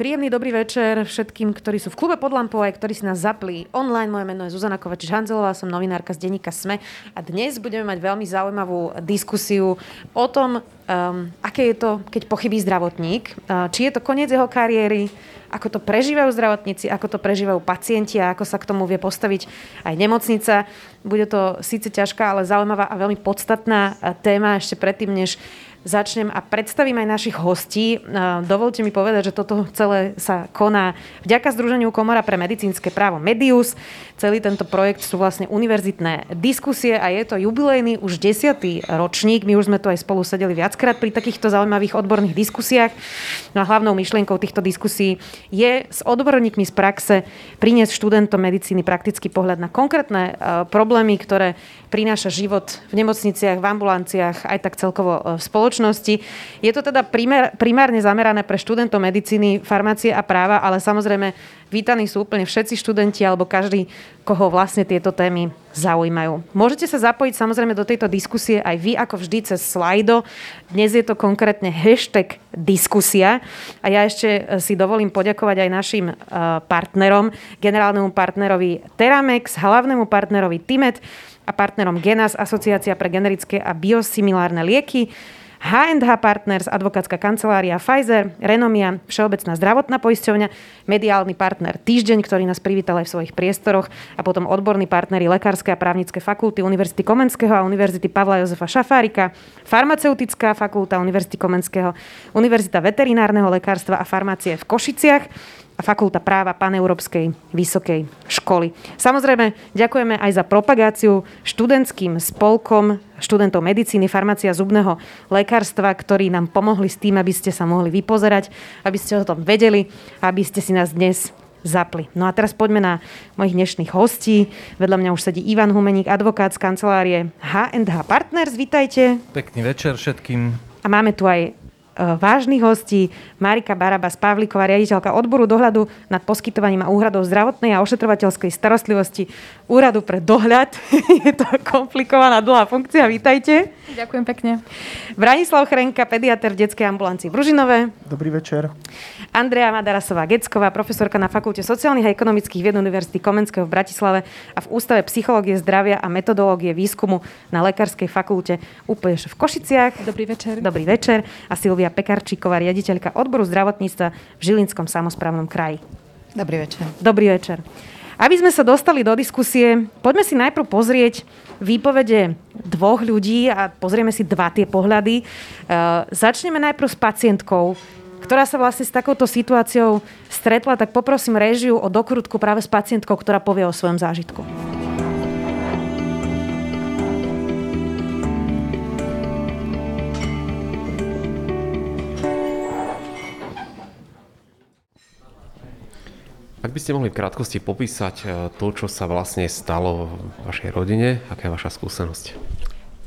Príjemný dobrý večer všetkým, ktorí sú v klube pod lampou aj ktorí si nás zapli online. Moje meno je Zuzana Kovačič-Hanzelová, som novinárka z denníka SME a dnes budeme mať veľmi zaujímavú diskusiu o tom, um, aké je to, keď pochybí zdravotník, uh, či je to koniec jeho kariéry, ako to prežívajú zdravotníci, ako to prežívajú pacienti a ako sa k tomu vie postaviť aj nemocnica. Bude to síce ťažká, ale zaujímavá a veľmi podstatná uh, téma ešte predtým, než začnem a predstavím aj našich hostí. Dovolte mi povedať, že toto celé sa koná vďaka Združeniu Komora pre medicínske právo Medius. Celý tento projekt sú vlastne univerzitné diskusie a je to jubilejný už desiatý ročník. My už sme tu aj spolu sedeli viackrát pri takýchto zaujímavých odborných diskusiách. No a hlavnou myšlienkou týchto diskusí je s odborníkmi z praxe priniesť študentom medicíny praktický pohľad na konkrétne problémy, ktoré prináša život v nemocniciach, v ambulanciách, aj tak celkovo v spoločnosti spoločnosti. Je to teda primár, primárne zamerané pre študentov medicíny, farmácie a práva, ale samozrejme vítaní sú úplne všetci študenti alebo každý, koho vlastne tieto témy zaujímajú. Môžete sa zapojiť samozrejme do tejto diskusie aj vy, ako vždy, cez slajdo. Dnes je to konkrétne hashtag diskusia a ja ešte e, si dovolím poďakovať aj našim e, partnerom, generálnemu partnerovi Teramex, hlavnému partnerovi Timet a partnerom Genas, Asociácia pre generické a biosimilárne lieky. H&H Partners, advokátska kancelária Pfizer, Renomia, Všeobecná zdravotná poisťovňa, mediálny partner Týždeň, ktorý nás privítal aj v svojich priestoroch a potom odborní partnery Lekárske a právnické fakulty Univerzity Komenského a Univerzity Pavla Jozefa Šafárika, Farmaceutická fakulta Univerzity Komenského, Univerzita veterinárneho lekárstva a farmácie v Košiciach a Fakulta práva Paneurópskej vysokej školy. Samozrejme, ďakujeme aj za propagáciu študentským spolkom študentov medicíny, farmácia zubného lekárstva, ktorí nám pomohli s tým, aby ste sa mohli vypozerať, aby ste o tom vedeli, aby ste si nás dnes zapli. No a teraz poďme na mojich dnešných hostí. Vedľa mňa už sedí Ivan Humeník, advokát z kancelárie H&H Partners. Vítajte. Pekný večer všetkým. A máme tu aj vážnych hostí. Marika Barabas Pavlíková, riaditeľka odboru dohľadu nad poskytovaním a úhradou zdravotnej a ošetrovateľskej starostlivosti Úradu pre dohľad. Je to komplikovaná dlhá funkcia. Vítajte. Ďakujem pekne. Branislav Chrenka, pediatr v detskej ambulancii v Ružinové. Dobrý večer. Andrea Madarasová-Gecková, profesorka na Fakulte sociálnych a ekonomických vied Univerzity Komenského v Bratislave a v Ústave psychológie zdravia a metodológie výskumu na Lekárskej fakulte úplne v Košiciach. Dobrý večer. Dobrý večer. A Silvia Pekarčíková, riaditeľka odboru zdravotníctva v Žilinskom samozprávnom kraji. Dobrý večer. Dobrý večer. Aby sme sa dostali do diskusie, poďme si najprv pozrieť výpovede dvoch ľudí a pozrieme si dva tie pohľady. Uh, začneme najprv s pacientkou, ktorá sa vlastne s takouto situáciou stretla, tak poprosím režiu o dokrutku práve s pacientkou, ktorá povie o svojom zážitku. Ak by ste mohli v krátkosti popísať e, to, čo sa vlastne stalo v vašej rodine, aká je vaša skúsenosť?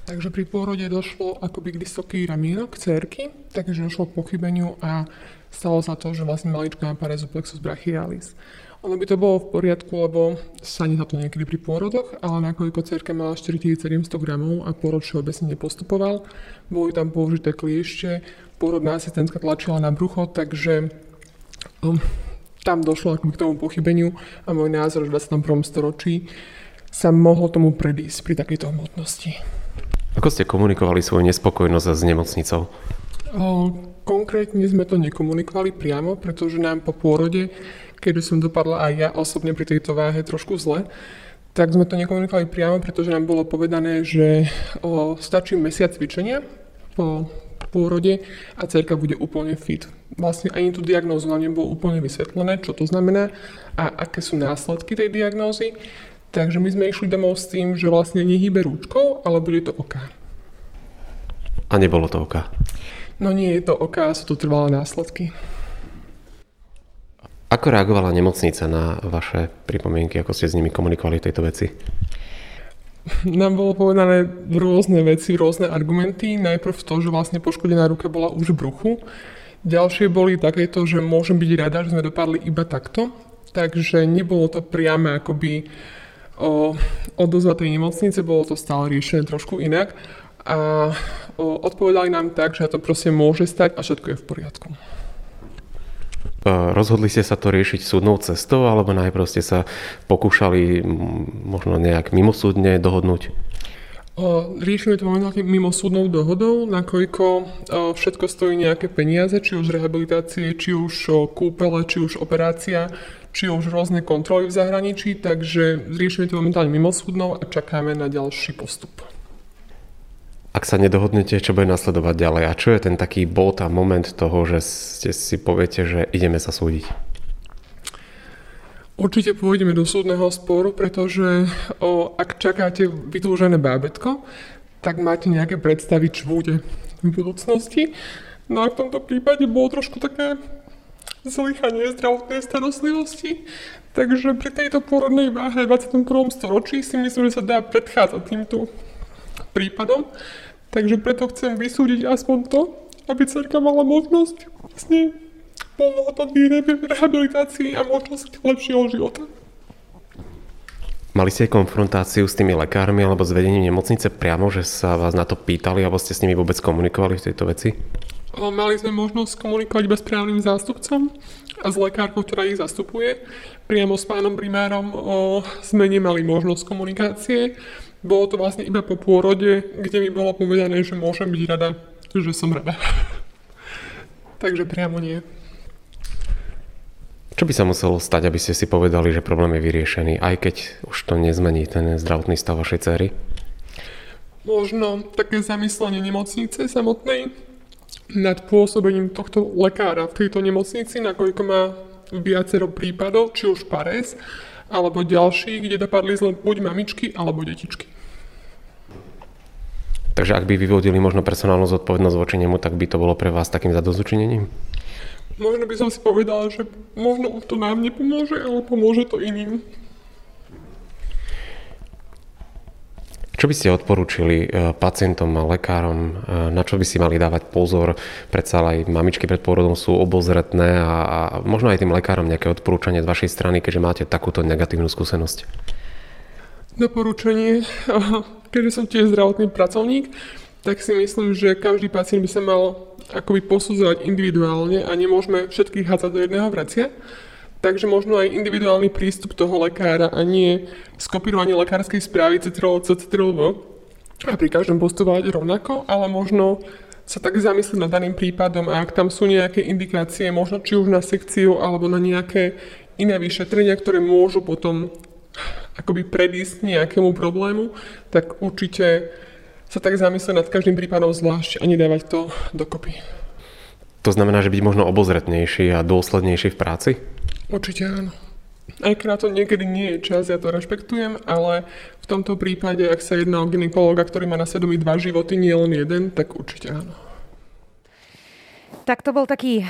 Takže pri pôrode došlo akoby k dystokii ramínok, cerky, takže došlo k pochybeniu a stalo sa to, že vlastne maličká parezu plexus brachialis. Ono by to bolo v poriadku, lebo stane sa to niekedy pri pôrodoch, ale nakoľko cerka mala 4700 gramov a pôrod všeobecne nepostupoval, boli tam použité kliešte, pôrodná asistentka tlačila na brucho, takže um, tam došlo k tomu pochybeniu a môj názor v 21. storočí sa mohlo tomu predísť pri takejto hmotnosti. Ako ste komunikovali svoju nespokojnosť s nemocnicou? O, konkrétne sme to nekomunikovali priamo, pretože nám po pôrode, keďže som dopadla aj ja osobne pri tejto váhe trošku zle, tak sme to nekomunikovali priamo, pretože nám bolo povedané, že o, stačí mesiac cvičenia po pôrode a cerka bude úplne fit. Vlastne ani tú diagnózu nám nebolo úplne vysvetlené, čo to znamená a aké sú následky tej diagnózy. Takže my sme išli domov s tým, že vlastne nehybe rúčkou, ale bude to oka. A nebolo to oka? No nie je to oka, sú to trvalé následky. Ako reagovala nemocnica na vaše pripomienky, ako ste s nimi komunikovali v tejto veci? Nám bolo povedané rôzne veci, rôzne argumenty. Najprv to, že vlastne poškodená ruka bola už v bruchu. Ďalšie boli takéto, že môžem byť rada, že sme dopadli iba takto. Takže nebolo to priame akoby o odozva tej nemocnice, bolo to stále riešené trošku inak. A o, odpovedali nám tak, že to proste môže stať a všetko je v poriadku. Rozhodli ste sa to riešiť súdnou cestou, alebo najprv ste sa pokúšali možno nejak mimosúdne dohodnúť? Riešime to momentálne mimo dohodou, nakoľko všetko stojí nejaké peniaze, či už rehabilitácie, či už kúpele, či už operácia, či už rôzne kontroly v zahraničí, takže riešime to momentálne mimo a čakáme na ďalší postup. Ak sa nedohodnete, čo bude nasledovať ďalej a čo je ten taký bod a moment toho, že ste si poviete, že ideme sa súdiť? Určite pôjdeme do súdneho sporu, pretože o, ak čakáte vytúžené bábetko, tak máte nejaké predstavy, čo bude v budúcnosti. No a v tomto prípade bolo trošku také zlyhanie zdravotnej starostlivosti, takže pri tejto porodnej váhe v 21. storočí si myslím, že sa dá predchádzať týmto prípadom. Takže preto chcem vysúdiť aspoň to, aby cerka mala možnosť vlastne plnohodnotnej rehabilitácii a možnosť lepšieho života. Mali ste konfrontáciu s tými lekármi alebo s vedením nemocnice priamo, že sa vás na to pýtali alebo ste s nimi vôbec komunikovali v tejto veci? Mali sme možnosť komunikovať bezprávnym zástupcom a s lekárkou, ktorá ich zastupuje. Priamo s pánom primárom o, sme nemali možnosť komunikácie. Bolo to vlastne iba po pôrode, kde mi bolo povedané, že môžem byť rada, že som rada. Takže priamo nie. Čo by sa muselo stať, aby ste si povedali, že problém je vyriešený, aj keď už to nezmení ten zdravotný stav vašej cery? Možno také zamyslenie nemocnice samotnej nad pôsobením tohto lekára v tejto nemocnici, nakoľko má viacero prípadov, či už pares, alebo ďalší, kde dopadli zle buď mamičky, alebo detičky. Takže ak by vyvodili možno personálnu zodpovednosť voči nemu, tak by to bolo pre vás takým zadozučinením? Možno by som si povedala, že možno to nám nepomôže, ale pomôže to iným. Čo by ste odporúčili e, pacientom a lekárom, e, na čo by si mali dávať pozor? Predsa aj mamičky pred pôrodom sú obozretné a, a možno aj tým lekárom nejaké odporúčanie z vašej strany, keďže máte takúto negatívnu skúsenosť. Doporúčanie, keďže som tiež zdravotný pracovník, tak si myslím, že každý pacient by sa mal akoby posudzovať individuálne a nemôžeme všetkých hádzať do jedného vracia. Takže možno aj individuálny prístup toho lekára a nie skopírovanie lekárskej správy CTRL, CTRL a pri každom postupovať rovnako, ale možno sa tak zamyslieť nad daným prípadom a ak tam sú nejaké indikácie, možno či už na sekciu alebo na nejaké iné vyšetrenia, ktoré môžu potom akoby predísť nejakému problému, tak určite sa tak zamyslieť nad každým prípadom zvlášť a nedávať to dokopy. To znamená, že byť možno obozretnejší a dôslednejší v práci? Určite áno. Aj keď na to niekedy nie je čas, ja to rešpektujem, ale v tomto prípade, ak sa jedná o ginekologa, ktorý má na svedomí dva životy, nie len jeden, tak určite áno. Tak to bol taký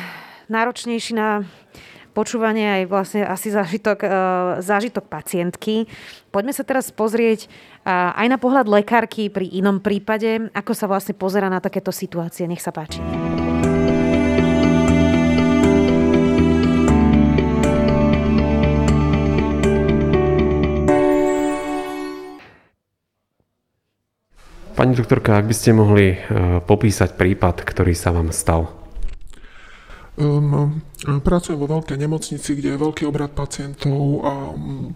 náročnejší na počúvanie aj vlastne asi zážitok, uh, zážitok pacientky. Poďme sa teraz pozrieť uh, aj na pohľad lekárky pri inom prípade, ako sa vlastne pozera na takéto situácie. Nech sa páči. Pani doktorka, ak by ste mohli uh, popísať prípad, ktorý sa vám stal. Um, pracujem vo veľkej nemocnici, kde je veľký obrad pacientov a um,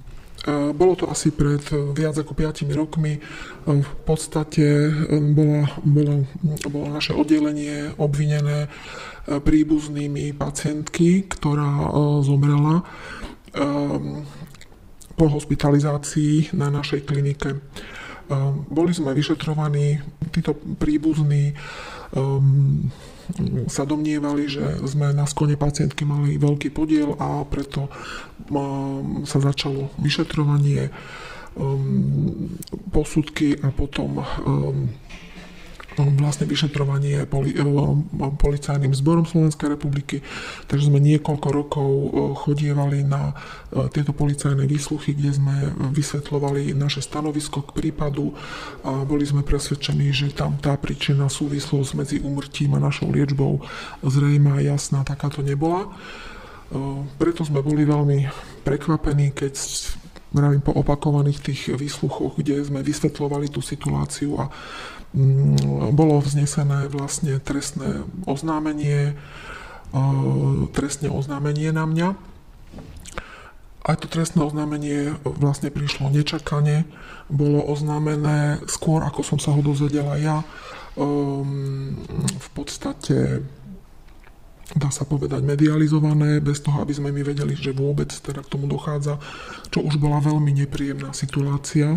bolo to asi pred viac ako 5 rokmi. V podstate bola, bola, bolo naše oddelenie obvinené príbuznými pacientky, ktorá zomrela po hospitalizácii na našej klinike. Boli sme vyšetrovaní, títo príbuzní sa domnievali, že sme na sklone pacientky mali veľký podiel a preto sa začalo vyšetrovanie, um, posudky a potom um, vlastne vyšetrovanie poli, eh, policajným zborom Slovenskej republiky, takže sme niekoľko rokov eh, chodievali na eh, tieto policajné výsluchy, kde sme vysvetľovali naše stanovisko k prípadu a boli sme presvedčení, že tam tá príčina súvislosť medzi umrtím a našou liečbou zrejme jasná takáto nebola. Preto sme boli veľmi prekvapení, keď po opakovaných tých výsluchoch, kde sme vysvetľovali tú situáciu a bolo vznesené vlastne trestné oznámenie trestné oznámenie na mňa. Aj to trestné oznámenie vlastne prišlo nečakane, bolo oznámené skôr, ako som sa ho dozvedela ja. Um, v podstate dá sa povedať, medializované, bez toho, aby sme my vedeli, že vôbec teda k tomu dochádza, čo už bola veľmi nepríjemná situácia.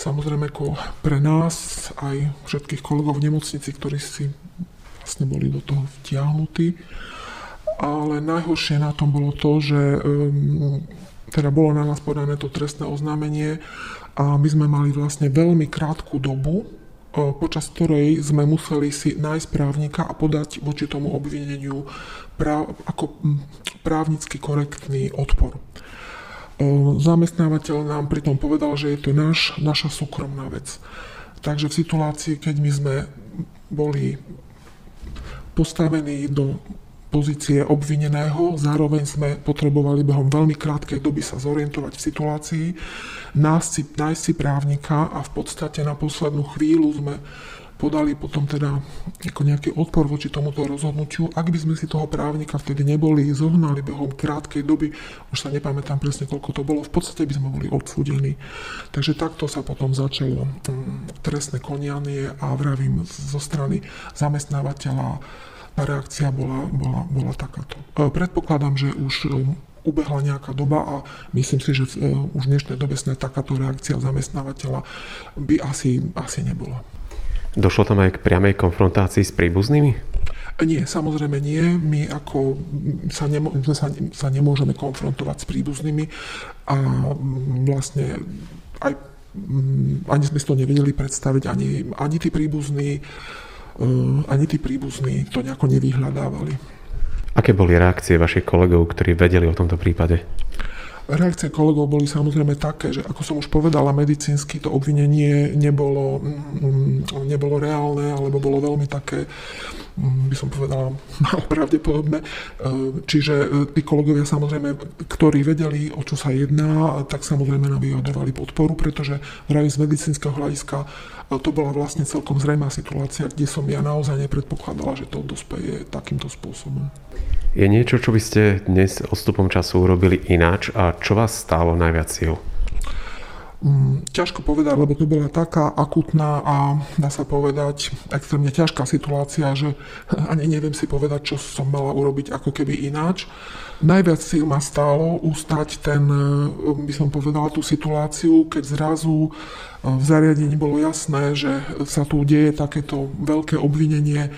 Samozrejme, ako pre nás, aj všetkých kolegov v nemocnici, ktorí si vlastne boli do toho vtiahnutí. Ale najhoršie na tom bolo to, že um, teda bolo na nás podané to trestné oznámenie a my sme mali vlastne veľmi krátku dobu, počas ktorej sme museli si nájsť právnika a podať voči tomu obvineniu práv, ako právnicky korektný odpor. Zamestnávateľ nám pritom povedal, že je to náš, naša súkromná vec. Takže v situácii, keď my sme boli postavení do pozície obvineného, zároveň sme potrebovali behom veľmi krátkej doby sa zorientovať v situácii, nájsť si, nájsť právnika a v podstate na poslednú chvíľu sme podali potom teda ako nejaký odpor voči tomuto rozhodnutiu. Ak by sme si toho právnika vtedy neboli zohnali behom krátkej doby, už sa nepamätám presne, koľko to bolo, v podstate by sme boli odsúdení. Takže takto sa potom začalo mm, trestné konianie a vravím zo strany zamestnávateľa tá reakcia bola, bola, bola takáto. E, predpokladám, že už e, ubehla nejaká doba a myslím si, že e, už v dnešnej dobe snad takáto reakcia zamestnávateľa by asi, asi nebola. Došlo tam aj k priamej konfrontácii s príbuznými? Nie, samozrejme nie. My ako sa, nemo, sa, sa nemôžeme konfrontovať s príbuznými a vlastne aj ani sme si to nevedeli predstaviť, ani, ani tí príbuzní Ehm, ani tí príbuzní to nejako nevyhľadávali. Aké boli reakcie vašich kolegov, ktorí vedeli o tomto prípade? Reakcie kolegov boli samozrejme také, že ako som už povedala, medicínsky to obvinenie nebolo, mm, nebolo reálne, alebo bolo veľmi také, mm, by som povedala, pravdepodobné. Ehm, čiže e, tí kolegovia samozrejme, ktorí vedeli, o čo sa jedná, tak samozrejme nám vyjadrovali podporu, pretože z medicínskeho hľadiska to bola vlastne celkom zrejmá situácia, kde som ja naozaj nepredpokladala, že to dospeje takýmto spôsobom. Je niečo, čo by ste dnes odstupom času urobili ináč a čo vás stálo najviac síl? Mm, ťažko povedať, lebo to bola taká akutná a dá sa povedať extrémne ťažká situácia, že ani neviem si povedať, čo som mala urobiť ako keby ináč. Najviac síl ma stálo ustať ten, e, by som povedala, tú situáciu, keď zrazu e, v zariadení bolo jasné, že sa tu deje takéto veľké obvinenie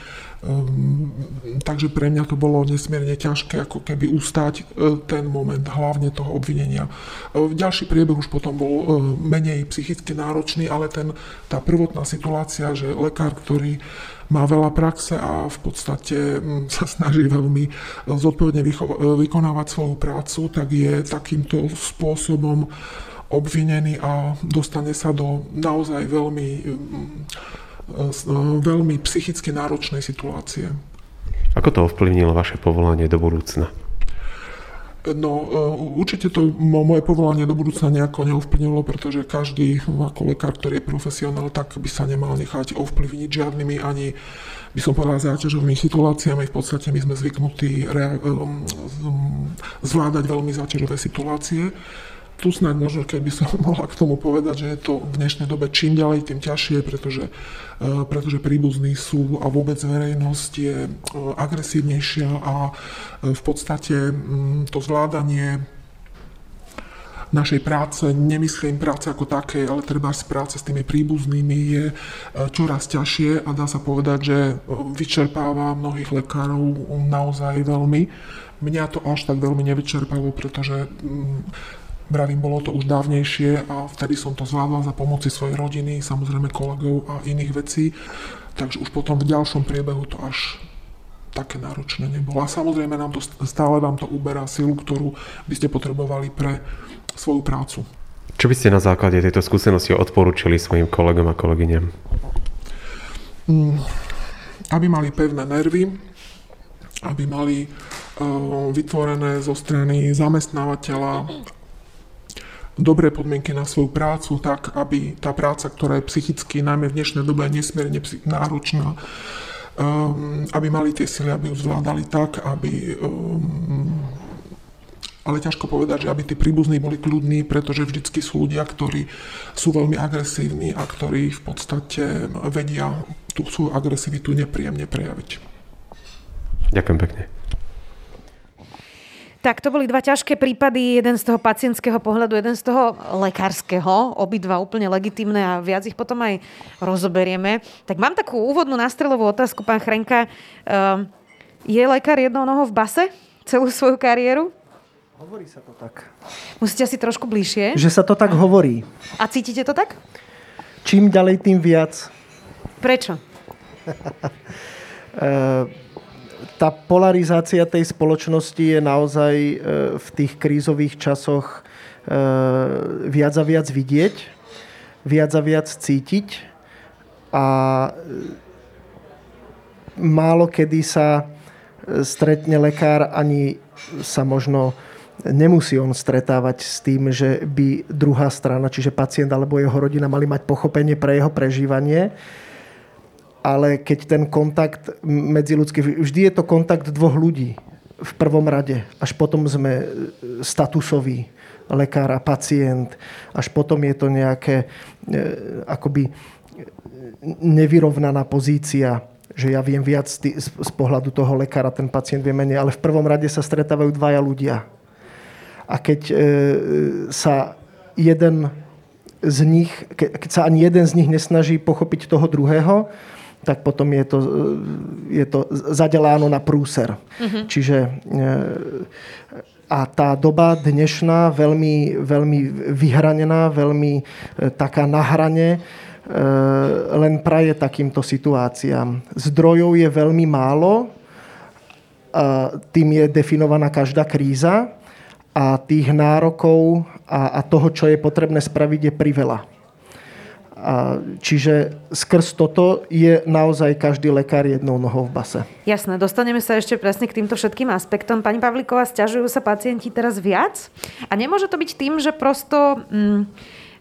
takže pre mňa to bolo nesmierne ťažké ako keby ustať e, ten moment, hlavne toho obvinenia. E, ďalší priebeh už potom bol e, menej psychicky náročný, ale ten, tá prvotná situácia, že lekár, ktorý má veľa praxe a v podstate mm, sa snaží veľmi zodpovedne vykonávať svoju prácu, tak je takýmto spôsobom obvinený a dostane sa do naozaj veľmi mm, veľmi psychicky náročnej situácie. Ako to ovplyvnilo vaše povolanie do budúcna? No, e, určite to moje povolanie do budúcna nejako neovplyvnilo, pretože každý ako lekár, ktorý je profesionál, tak by sa nemal nechať ovplyvniť žiadnymi ani, by som povedal, záťažovými situáciami. V podstate my sme zvyknutí rea- zvládať veľmi záťažové situácie tu snáď možno, keby som mohla k tomu povedať, že je to v dnešnej dobe čím ďalej, tým ťažšie, pretože, e, pretože príbuzní sú a vôbec verejnosť je e, agresívnejšia a e, v podstate mm, to zvládanie našej práce, nemyslím práce ako také, ale treba z práce s tými príbuznými je čoraz ťažšie a dá sa povedať, že vyčerpáva mnohých lekárov naozaj veľmi. Mňa to až tak veľmi nevyčerpalo, pretože mm, Vravím, bolo to už dávnejšie a vtedy som to zvládla za pomoci svojej rodiny, samozrejme kolegov a iných vecí. Takže už potom v ďalšom priebehu to až také náročné nebolo. A samozrejme nám to stále vám to uberá silu, ktorú by ste potrebovali pre svoju prácu. Čo by ste na základe tejto skúsenosti odporúčili svojim kolegom a kolegyňam? Mm, aby mali pevné nervy, aby mali uh, vytvorené zo strany zamestnávateľa dobré podmienky na svoju prácu, tak aby tá práca, ktorá je psychicky, najmä v dnešnej dobe nesmierne náročná, um, aby mali tie sily, aby ju zvládali tak, aby um, ale ťažko povedať, že aby tí príbuzní boli kľudní, pretože vždycky sú ľudia, ktorí sú veľmi agresívni a ktorí v podstate vedia tú svoju agresivitu nepríjemne prejaviť. Ďakujem pekne. Tak to boli dva ťažké prípady, jeden z toho pacientského pohľadu, jeden z toho lekárskeho, obidva úplne legitimné a viac ich potom aj rozoberieme. Tak mám takú úvodnú nastrelovú otázku, pán Chrenka. Ehm, je lekár jednou nohou v base celú svoju kariéru? Hovorí sa to tak. Musíte si trošku bližšie. Že sa to tak hovorí. A cítite to tak? Čím ďalej, tým viac. Prečo? Eh, tá polarizácia tej spoločnosti je naozaj eh, v tých krízových časoch eh, viac a viac vidieť, viac a viac cítiť a málo kedy sa stretne lekár ani sa možno nemusí on stretávať s tým, že by druhá strana, čiže pacient alebo jeho rodina mali mať pochopenie pre jeho prežívanie. Ale keď ten kontakt medzi ľudský, vždy je to kontakt dvoch ľudí v prvom rade. Až potom sme statusoví, lekár a pacient. Až potom je to nejaké e, akoby nevyrovnaná pozícia že ja viem viac z pohľadu toho lekára, ten pacient vie menej, ale v prvom rade sa stretávajú dvaja ľudia a keď e, sa jeden z nich, keď sa ani jeden z nich nesnaží pochopiť toho druhého, tak potom je to, e, je to zadeláno na prúser. Uh-huh. Čiže e, a tá doba dnešná, veľmi, veľmi vyhranená, veľmi taká na hrane, len praje takýmto situáciám. Zdrojov je veľmi málo, tým je definovaná každá kríza a tých nárokov a, a toho, čo je potrebné spraviť, je priveľa. A, čiže skrz toto je naozaj každý lekár jednou nohou v base. Jasné, dostaneme sa ešte presne k týmto všetkým aspektom. Pani Pavlíková, stiažujú sa pacienti teraz viac? A nemôže to byť tým, že prosto mm,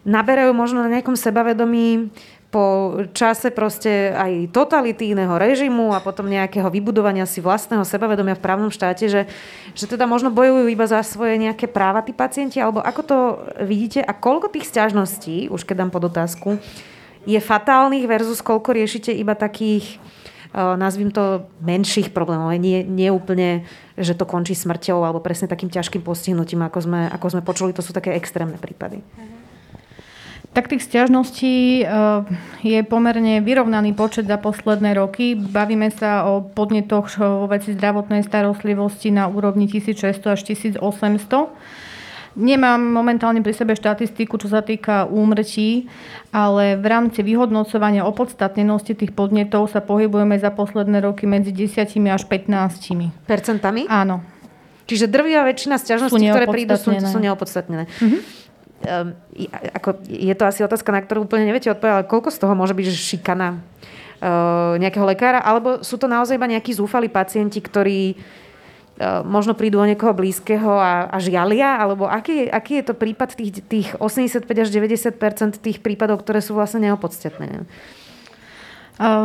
naberajú možno na nejakom sebavedomí po čase proste aj totalitívneho režimu a potom nejakého vybudovania si vlastného sebavedomia v právnom štáte, že, že teda možno bojujú iba za svoje nejaké práva tí pacienti, alebo ako to vidíte a koľko tých stiažností, už keď dám pod otázku, je fatálnych versus koľko riešite iba takých uh, nazvím to menších problémov, nie, nie úplne, že to končí smrťou alebo presne takým ťažkým postihnutím, ako sme, ako sme počuli, to sú také extrémne prípady. Uh-huh. Tak tých stiažností eh, je pomerne vyrovnaný počet za posledné roky. Bavíme sa o podnetoch vo veci zdravotnej starostlivosti na úrovni 1600 až 1800. Nemám momentálne pri sebe štatistiku, čo sa týka úmrtí, ale v rámci vyhodnocovania opodstatnenosti tých podnetov sa pohybujeme za posledné roky medzi 10 až 15. Percentami? Áno. Čiže drvivá väčšina stiažností, ktoré prídu, sú, sú neopodstatnené. Mm-hmm. Um, ako, je to asi otázka, na ktorú úplne neviete odpovedať, ale koľko z toho môže byť šikana uh, nejakého lekára, alebo sú to naozaj iba nejakí zúfali pacienti, ktorí uh, možno prídu o niekoho blízkeho a, a žialia, alebo aký, aký je to prípad tých, tých 85 až 90 tých prípadov, ktoré sú vlastne neopodstatné?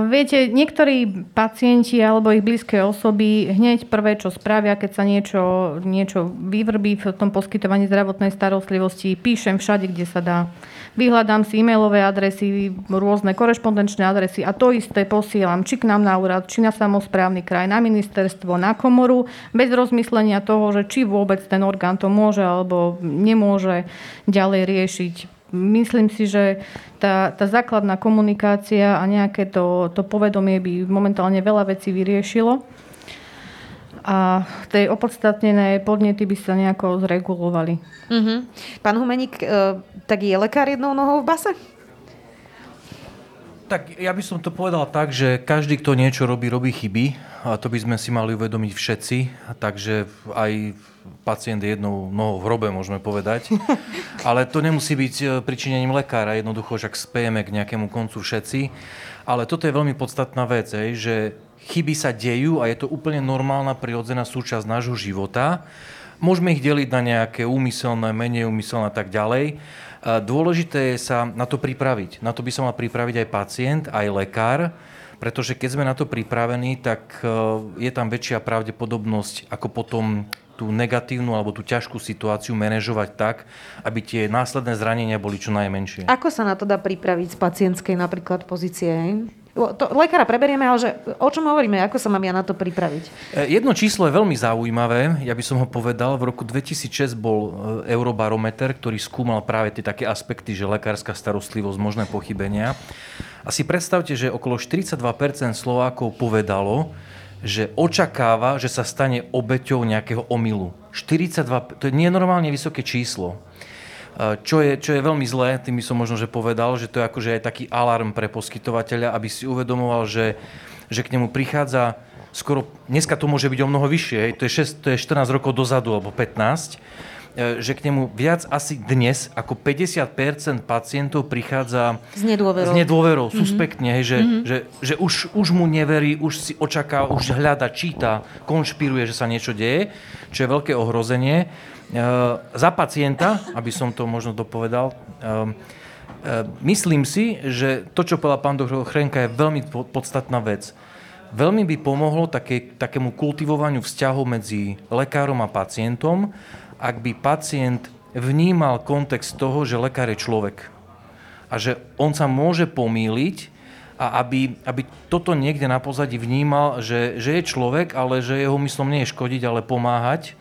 Viete, niektorí pacienti alebo ich blízke osoby hneď prvé, čo spravia, keď sa niečo, niečo vyvrbí v tom poskytovaní zdravotnej starostlivosti, píšem všade, kde sa dá. Vyhľadám si e-mailové adresy, rôzne korešpondenčné adresy a to isté posielam či k nám na úrad, či na samozprávny kraj, na ministerstvo, na komoru, bez rozmyslenia toho, že či vôbec ten orgán to môže alebo nemôže ďalej riešiť myslím si, že tá, tá základná komunikácia a nejaké to, to povedomie by momentálne veľa vecí vyriešilo a tej opodstatnené podnety by sa nejako zregulovali. Uh-huh. Pán Humeník, e, tak je lekár jednou nohou v base? Tak ja by som to povedal tak, že každý, kto niečo robí, robí chyby a to by sme si mali uvedomiť všetci. Takže aj pacient je jednou nohou v hrobe, môžeme povedať. Ale to nemusí byť e, pričinením lekára, jednoducho však spejeme k nejakému koncu všetci. Ale toto je veľmi podstatná vec, že chyby sa dejú a je to úplne normálna, prirodzená súčasť nášho života. Môžeme ich deliť na nejaké úmyselné, menej úmyselné a tak ďalej. Dôležité je sa na to pripraviť. Na to by sa mal pripraviť aj pacient, aj lekár, pretože keď sme na to pripravení, tak e, je tam väčšia pravdepodobnosť, ako potom tú negatívnu alebo tú ťažkú situáciu manažovať tak, aby tie následné zranenia boli čo najmenšie. Ako sa na to dá pripraviť z pacientskej napríklad pozície? To, lekára preberieme, ale že o čom hovoríme, ako sa mám ja na to pripraviť? E, jedno číslo je veľmi zaujímavé, ja by som ho povedal. V roku 2006 bol e, Eurobarometer, ktorý skúmal práve tie také aspekty, že lekárska starostlivosť, možné pochybenia. A si predstavte, že okolo 42% Slovákov povedalo, že očakáva, že sa stane obeťou nejakého omylu. 42, to je nenormálne vysoké číslo. Čo je, čo je veľmi zlé, tým by som možno že povedal, že to je akože aj taký alarm pre poskytovateľa, aby si uvedomoval, že, že k nemu prichádza skoro, dneska to môže byť o mnoho vyššie, to je, 6, to je 14 rokov dozadu alebo 15, E, že k nemu viac asi dnes ako 50% pacientov prichádza s nedôverou, s nedôverou mm-hmm. suspektne, hej, že, mm-hmm. že, že už, už mu neverí, už si očakáva, už hľada, číta, konšpiruje, že sa niečo deje, čo je veľké ohrozenie. E, za pacienta, aby som to možno dopovedal, e, e, myslím si, že to, čo povedal pán doktor Chrenka, je veľmi podstatná vec. Veľmi by pomohlo také, takému kultivovaniu vzťahov medzi lekárom a pacientom, ak by pacient vnímal kontext toho, že lekár je človek a že on sa môže pomýliť a aby, aby toto niekde na pozadí vnímal, že, že je človek, ale že jeho myslom nie je škodiť, ale pomáhať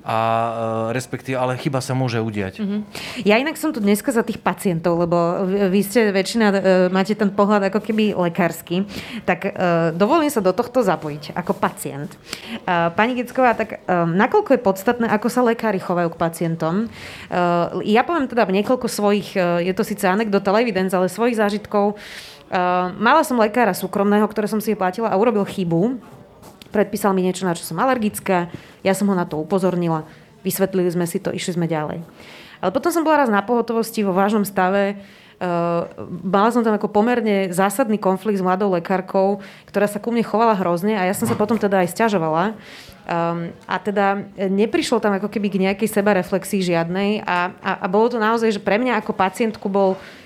a e, respektíve, ale chyba sa môže udiať. Mm-hmm. Ja inak som tu dneska za tých pacientov, lebo vy ste väčšina, e, máte ten pohľad ako keby lekársky, tak e, dovolím sa do tohto zapojiť ako pacient. Pani Gicková, tak nakoľko je podstatné, ako sa lekári chovajú k pacientom? Ja poviem teda niekoľko svojich, je to síce anekdota evidence, ale svojich zážitkov. Mala som lekára súkromného, ktoré som si platila a urobil chybu, predpísal mi niečo, na čo som alergická, ja som ho na to upozornila, vysvetlili sme si to, išli sme ďalej. Ale potom som bola raz na pohotovosti vo vážnom stave, Uh, mala som tam ako pomerne zásadný konflikt s mladou lekárkou, ktorá sa ku mne chovala hrozne a ja som sa potom teda aj stiažovala. Um, a teda neprišlo tam ako keby k nejakej sebareflexii žiadnej a, a, a bolo to naozaj, že pre mňa ako pacientku bol Uh,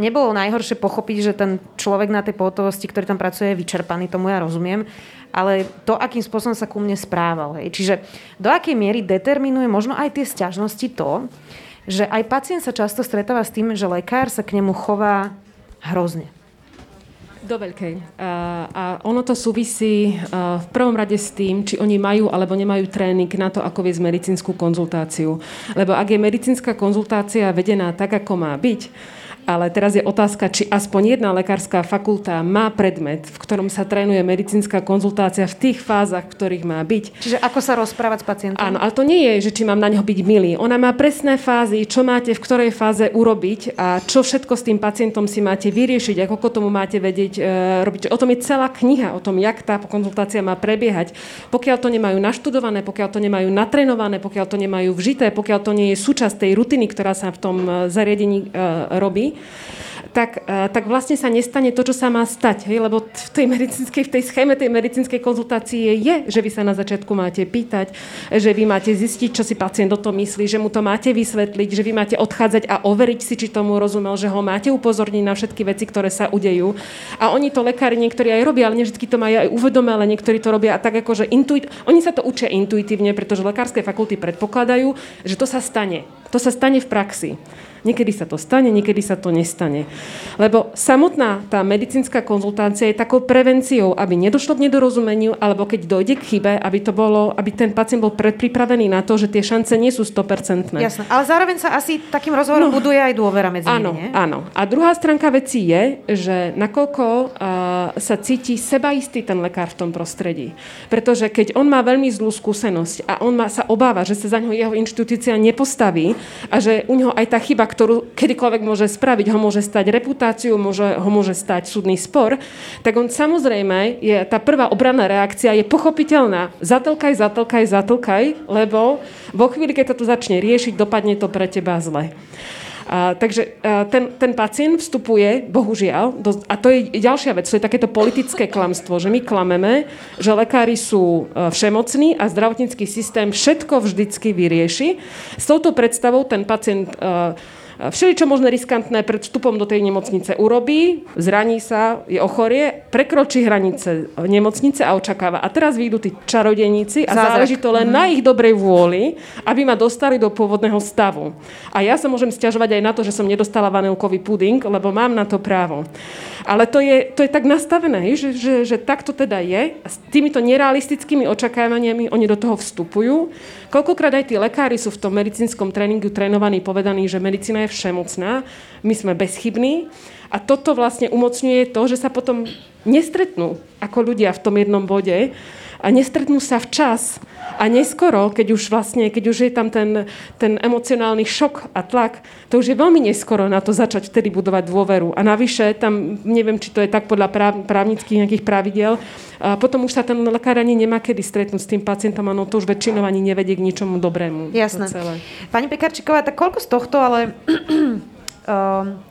nebolo najhoršie pochopiť, že ten človek na tej pohotovosti, ktorý tam pracuje, je vyčerpaný, tomu ja rozumiem ale to, akým spôsobom sa ku mne správal. Hej. Čiže do akej miery determinuje možno aj tie sťažnosti to, že aj pacient sa často stretáva s tým, že lekár sa k nemu chová hrozne. Do veľkej. A, a ono to súvisí v prvom rade s tým, či oni majú alebo nemajú tréning na to, ako viesť medicínsku konzultáciu. Lebo ak je medicínska konzultácia vedená tak, ako má byť, ale teraz je otázka, či aspoň jedna lekárska fakulta má predmet, v ktorom sa trénuje medicínska konzultácia v tých fázach, v ktorých má byť. Čiže ako sa rozprávať s pacientom? Áno, ale to nie je, že či mám na neho byť milý. Ona má presné fázy, čo máte v ktorej fáze urobiť a čo všetko s tým pacientom si máte vyriešiť, ako tomu máte vedieť e, robiť. O tom je celá kniha, o tom, jak tá konzultácia má prebiehať. Pokiaľ to nemajú naštudované, pokiaľ to nemajú natrenované, pokiaľ to nemajú vžité, pokiaľ to nie je súčasť tej rutiny, ktorá sa v tom e, zariadení e, robí, tak, e, tak vlastne sa nestane to, čo sa má stať. Hej? Lebo v tej, medicínskej, v tej schéme tej medicínskej konzultácie je, že vy sa na začiatku máte pýtať, že vy máte zistiť, čo si pacient o tom myslí, že mu to máte vysvetliť, že vy máte odchádzať a overiť si, či tomu rozumel, že ho máte upozorniť na všetky veci, ktoré sa udejú. A oni to lekári niektorí aj robia, ale nie vždy to majú aj uvedomé, ale niektorí to robia a tak ako, že intuit... oni sa to učia intuitívne, pretože lekárske fakulty predpokladajú, že to sa stane. To sa stane v praxi. Niekedy sa to stane, niekedy sa to nestane. Lebo samotná tá medicínska konzultácia je takou prevenciou, aby nedošlo k nedorozumeniu, alebo keď dojde k chybe, aby to bolo, aby ten pacient bol predpripravený na to, že tie šance nie sú 100%. Jasné, ale zároveň sa asi takým rozhovorom no, buduje aj dôvera medzi áno, nimi, nie? Áno, A druhá stránka veci je, že nakoľko uh, sa cíti sebaistý ten lekár v tom prostredí. Pretože keď on má veľmi zlú skúsenosť a on má, sa obáva, že sa za ňo jeho inštitúcia nepostaví a že u neho aj tá chyba, ktorú kedykoľvek môže spraviť, ho môže stať reputáciu, môže, ho môže stať súdny spor, tak on samozrejme, je, tá prvá obranná reakcia je pochopiteľná. Zatlkaj, zatlkaj, zatlkaj, lebo vo chvíli, keď to začne riešiť, dopadne to pre teba zle. A, takže a, ten, ten pacient vstupuje, bohužiaľ, do, a to je ďalšia vec, to je takéto politické klamstvo, že my klameme, že lekári sú a, všemocní a zdravotnícky systém všetko vždycky vyrieši. S touto predstavou ten pacient a, všeli čo možné riskantné pred vstupom do tej nemocnice urobí, zraní sa, je ochorie, prekročí hranice nemocnice a očakáva. A teraz vyjdú tí čarodeníci a Zázrak. záleží to len mm. na ich dobrej vôli, aby ma dostali do pôvodného stavu. A ja sa môžem stiažovať aj na to, že som nedostala vanilkový puding, lebo mám na to právo. Ale to je, to je tak nastavené, že, že, že takto teda je. S týmito nerealistickými očakávaniami oni do toho vstupujú. Koľkokrát aj tí lekári sú v tom medicínskom tréningu trénovaní, povedaní, že medicína je všemocná, my sme bezchybní. A toto vlastne umocňuje to, že sa potom nestretnú ako ľudia v tom jednom bode a nestretnú sa včas a neskoro, keď už vlastne, keď už je tam ten, ten emocionálny šok a tlak, to už je veľmi neskoro na to začať vtedy budovať dôveru. A navyše, tam neviem, či to je tak podľa práv, právnických nejakých pravidel, a potom už sa ten lekár ani nemá kedy stretnúť s tým pacientom, a no to už väčšinou ani nevedie k ničomu dobrému. Jasné. Pani Pekarčiková, tak koľko z tohto ale um,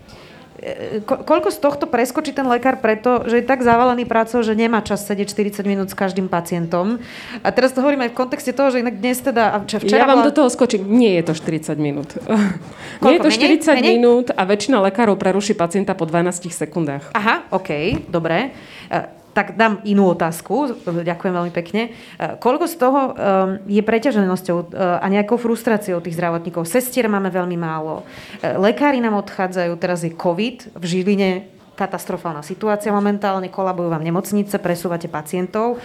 Ko- koľko z tohto preskočí ten lekár preto, že je tak zavalený prácou, že nemá čas sedieť 40 minút s každým pacientom. A teraz to hovorím aj v kontexte toho, že inak dnes teda... Včera ja vám bola... do toho skočím. Nie je to 40 minút. Koľko, Nie je to 40 menej? minút a väčšina lekárov preruší pacienta po 12 sekundách. Aha, OK, dobre tak dám inú otázku. Ďakujem veľmi pekne. E, koľko z toho e, je preťaženosťou e, a nejakou frustráciou tých zdravotníkov? Sestier máme veľmi málo. Lekári nám odchádzajú, teraz je COVID v Žiline, katastrofálna situácia momentálne, kolabujú vám nemocnice, presúvate pacientov.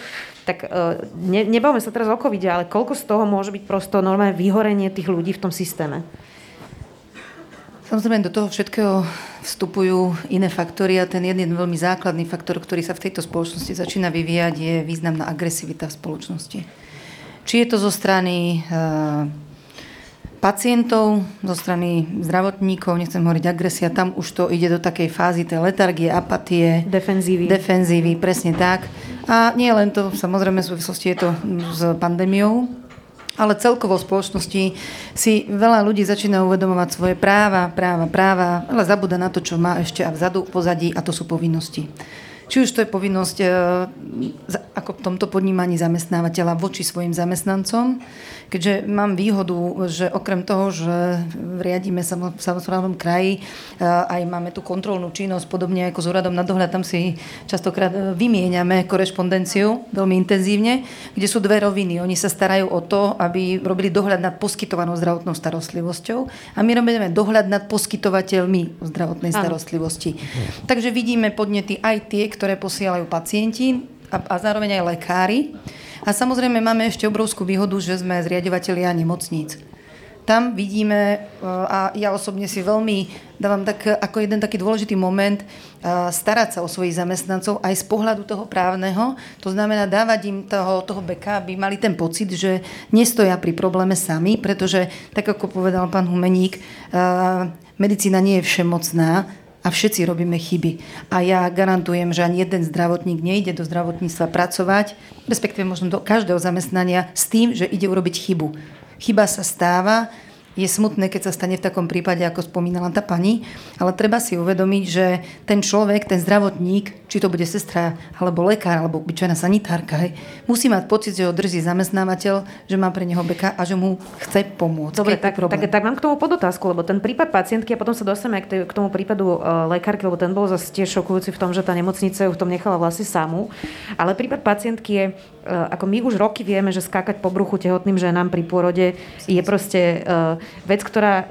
Tak ne, nebavme sa teraz o covid ale koľko z toho môže byť prosto normálne vyhorenie tých ľudí v tom systéme? Samozrejme, do toho všetkého vstupujú iné faktory a ten jeden veľmi základný faktor, ktorý sa v tejto spoločnosti začína vyvíjať, je významná agresivita v spoločnosti. Či je to zo strany e, pacientov, zo strany zdravotníkov, nechcem hovoriť agresia, tam už to ide do takej fázy tej letargie, apatie. Defenzívy. Defenzívy, presne tak. A nie len to, samozrejme v súvislosti je to s pandémiou, ale celkovo v spoločnosti si veľa ľudí začína uvedomovať svoje práva, práva, práva, ale zabúda na to, čo má ešte a vzadu, pozadí a to sú povinnosti. Či už to je povinnosť e, ako v tomto podnímaní zamestnávateľa voči svojim zamestnancom, keďže mám výhodu, že okrem toho, že riadíme v samozprávnom kraji, e, aj máme tú kontrolnú činnosť, podobne ako s úradom na dohľad, tam si častokrát e, vymieňame korešpondenciu veľmi intenzívne, kde sú dve roviny. Oni sa starajú o to, aby robili dohľad nad poskytovanou zdravotnou starostlivosťou a my robíme dohľad nad poskytovateľmi zdravotnej starostlivosti. Ano. Takže vidíme podnety aj tie, ktoré posielajú pacienti a, a zároveň aj lekári. A samozrejme máme ešte obrovskú výhodu, že sme zriadovateľia nemocníc. Tam vidíme, e, a ja osobne si veľmi dávam tak, ako jeden taký dôležitý moment, e, starať sa o svojich zamestnancov aj z pohľadu toho právneho. To znamená dávať im toho, toho beka, aby mali ten pocit, že nestoja pri probléme sami, pretože, tak ako povedal pán Humeník, e, medicína nie je všemocná, a všetci robíme chyby. A ja garantujem, že ani jeden zdravotník nejde do zdravotníctva pracovať, respektíve možno do každého zamestnania s tým, že ide urobiť chybu. Chyba sa stáva, je smutné, keď sa stane v takom prípade, ako spomínala tá pani, ale treba si uvedomiť, že ten človek, ten zdravotník, či to bude sestra, alebo lekár, alebo obyčajná sanitárka, hej, musí mať pocit, že ho drží zamestnávateľ, že má pre neho beka a že mu chce pomôcť. Dobre, tak, tak, tak mám k tomu podotázku, lebo ten prípad pacientky a potom sa dostaneme k, k tomu prípadu uh, lekárky, lebo ten bol zase tiež šokujúci v tom, že tá nemocnica ju v tom nechala vlastne samú. Ale prípad pacientky je, uh, ako my už roky vieme, že skákať po bruchu tehotným ženám pri pôrode je proste uh, vec, ktorá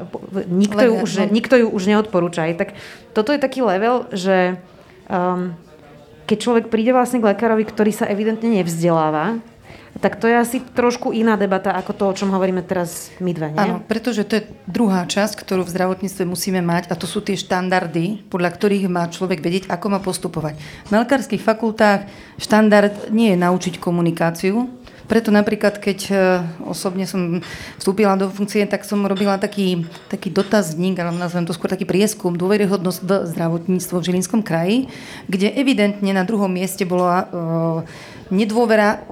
nikto ju, už, no. nikto ju už neodporúča. Tak toto je taký level, že um, keď človek príde vlastne k lekárovi, ktorý sa evidentne nevzdeláva, tak to je asi trošku iná debata ako to, o čom hovoríme teraz my dve, nie? Áno, pretože to je druhá časť, ktorú v zdravotníctve musíme mať a to sú tie štandardy, podľa ktorých má človek vedieť, ako má postupovať. Na lekárskych fakultách štandard nie je naučiť komunikáciu, preto napríklad, keď e, osobne som vstúpila do funkcie, tak som robila taký, taký dotazník, ale nazvem to skôr taký prieskum, dôveryhodnosť v zdravotníctvo v Žilinskom kraji, kde evidentne na druhom mieste bola uh, nedôvera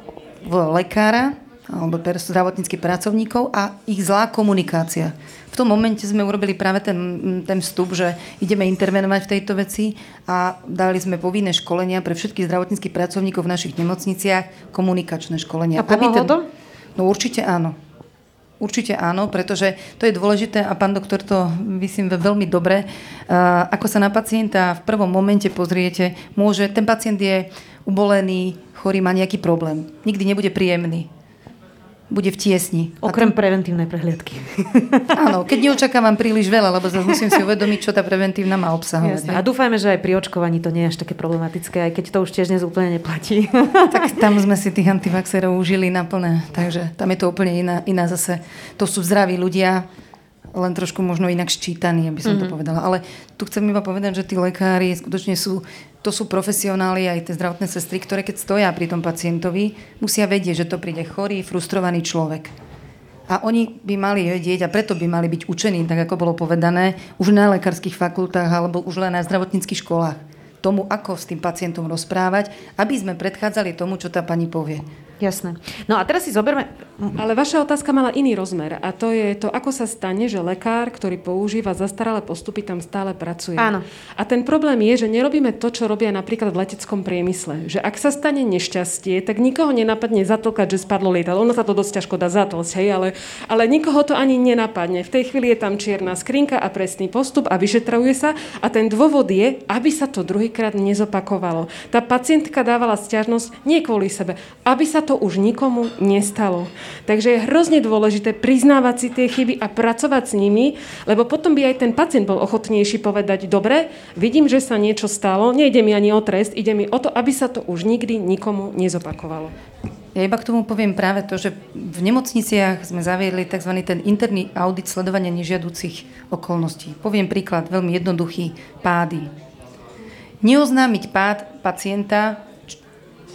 v lekára alebo zdravotníckých pracovníkov a ich zlá komunikácia tom momente sme urobili práve ten, ten vstup, že ideme intervenovať v tejto veci a dali sme povinné školenia pre všetkých zdravotníckých pracovníkov v našich nemocniciach, komunikačné školenia. A pomohlo to? No určite áno. Určite áno, pretože to je dôležité a pán doktor to myslím veľmi dobre. Ako sa na pacienta v prvom momente pozriete, môže, ten pacient je ubolený, chorý, má nejaký problém. Nikdy nebude príjemný bude v tiesni. Okrem to... preventívnej prehliadky. Áno, keď neočakávam príliš veľa, lebo zase musím si uvedomiť, čo tá preventívna má obsahovať. Jasne. A dúfajme, že aj pri očkovaní to nie je až také problematické, aj keď to už tiež dnes úplne neplatí. tak tam sme si tých antivaxerov užili naplné. Takže tam je to úplne iná, iná zase. To sú zdraví ľudia, len trošku možno inak ščítaní, aby som mm-hmm. to mhm. povedala. Ale tu chcem iba povedať, že tí lekári skutočne sú to sú profesionáli aj tie zdravotné sestry, ktoré keď stoja pri tom pacientovi, musia vedieť, že to príde chorý, frustrovaný človek. A oni by mali vedieť, a preto by mali byť učení, tak ako bolo povedané, už na lekárskych fakultách alebo už len na zdravotníckých školách. Tomu, ako s tým pacientom rozprávať, aby sme predchádzali tomu, čo tá pani povie. Jasné. No a teraz si zoberme... Ale vaša otázka mala iný rozmer a to je to, ako sa stane, že lekár, ktorý používa zastaralé postupy, tam stále pracuje. Áno. A ten problém je, že nerobíme to, čo robia napríklad v leteckom priemysle. Že ak sa stane nešťastie, tak nikoho nenapadne zatlkať, že spadlo lietadlo. Ono sa to dosť ťažko dá zatlcť, hej, ale, ale nikoho to ani nenapadne. V tej chvíli je tam čierna skrinka a presný postup a vyšetruje sa a ten dôvod je, aby sa to druhýkrát nezopakovalo. Tá pacientka dávala stiažnosť nie kvôli sebe, aby sa to už nikomu nestalo. Takže je hrozne dôležité priznávať si tie chyby a pracovať s nimi, lebo potom by aj ten pacient bol ochotnejší povedať, dobre, vidím, že sa niečo stalo, nejde mi ani o trest, ide mi o to, aby sa to už nikdy nikomu nezopakovalo. Ja iba k tomu poviem práve to, že v nemocniciach sme zaviedli tzv. ten interný audit sledovania nežiaducich okolností. Poviem príklad, veľmi jednoduchý, pády. Neoznámiť pád pacienta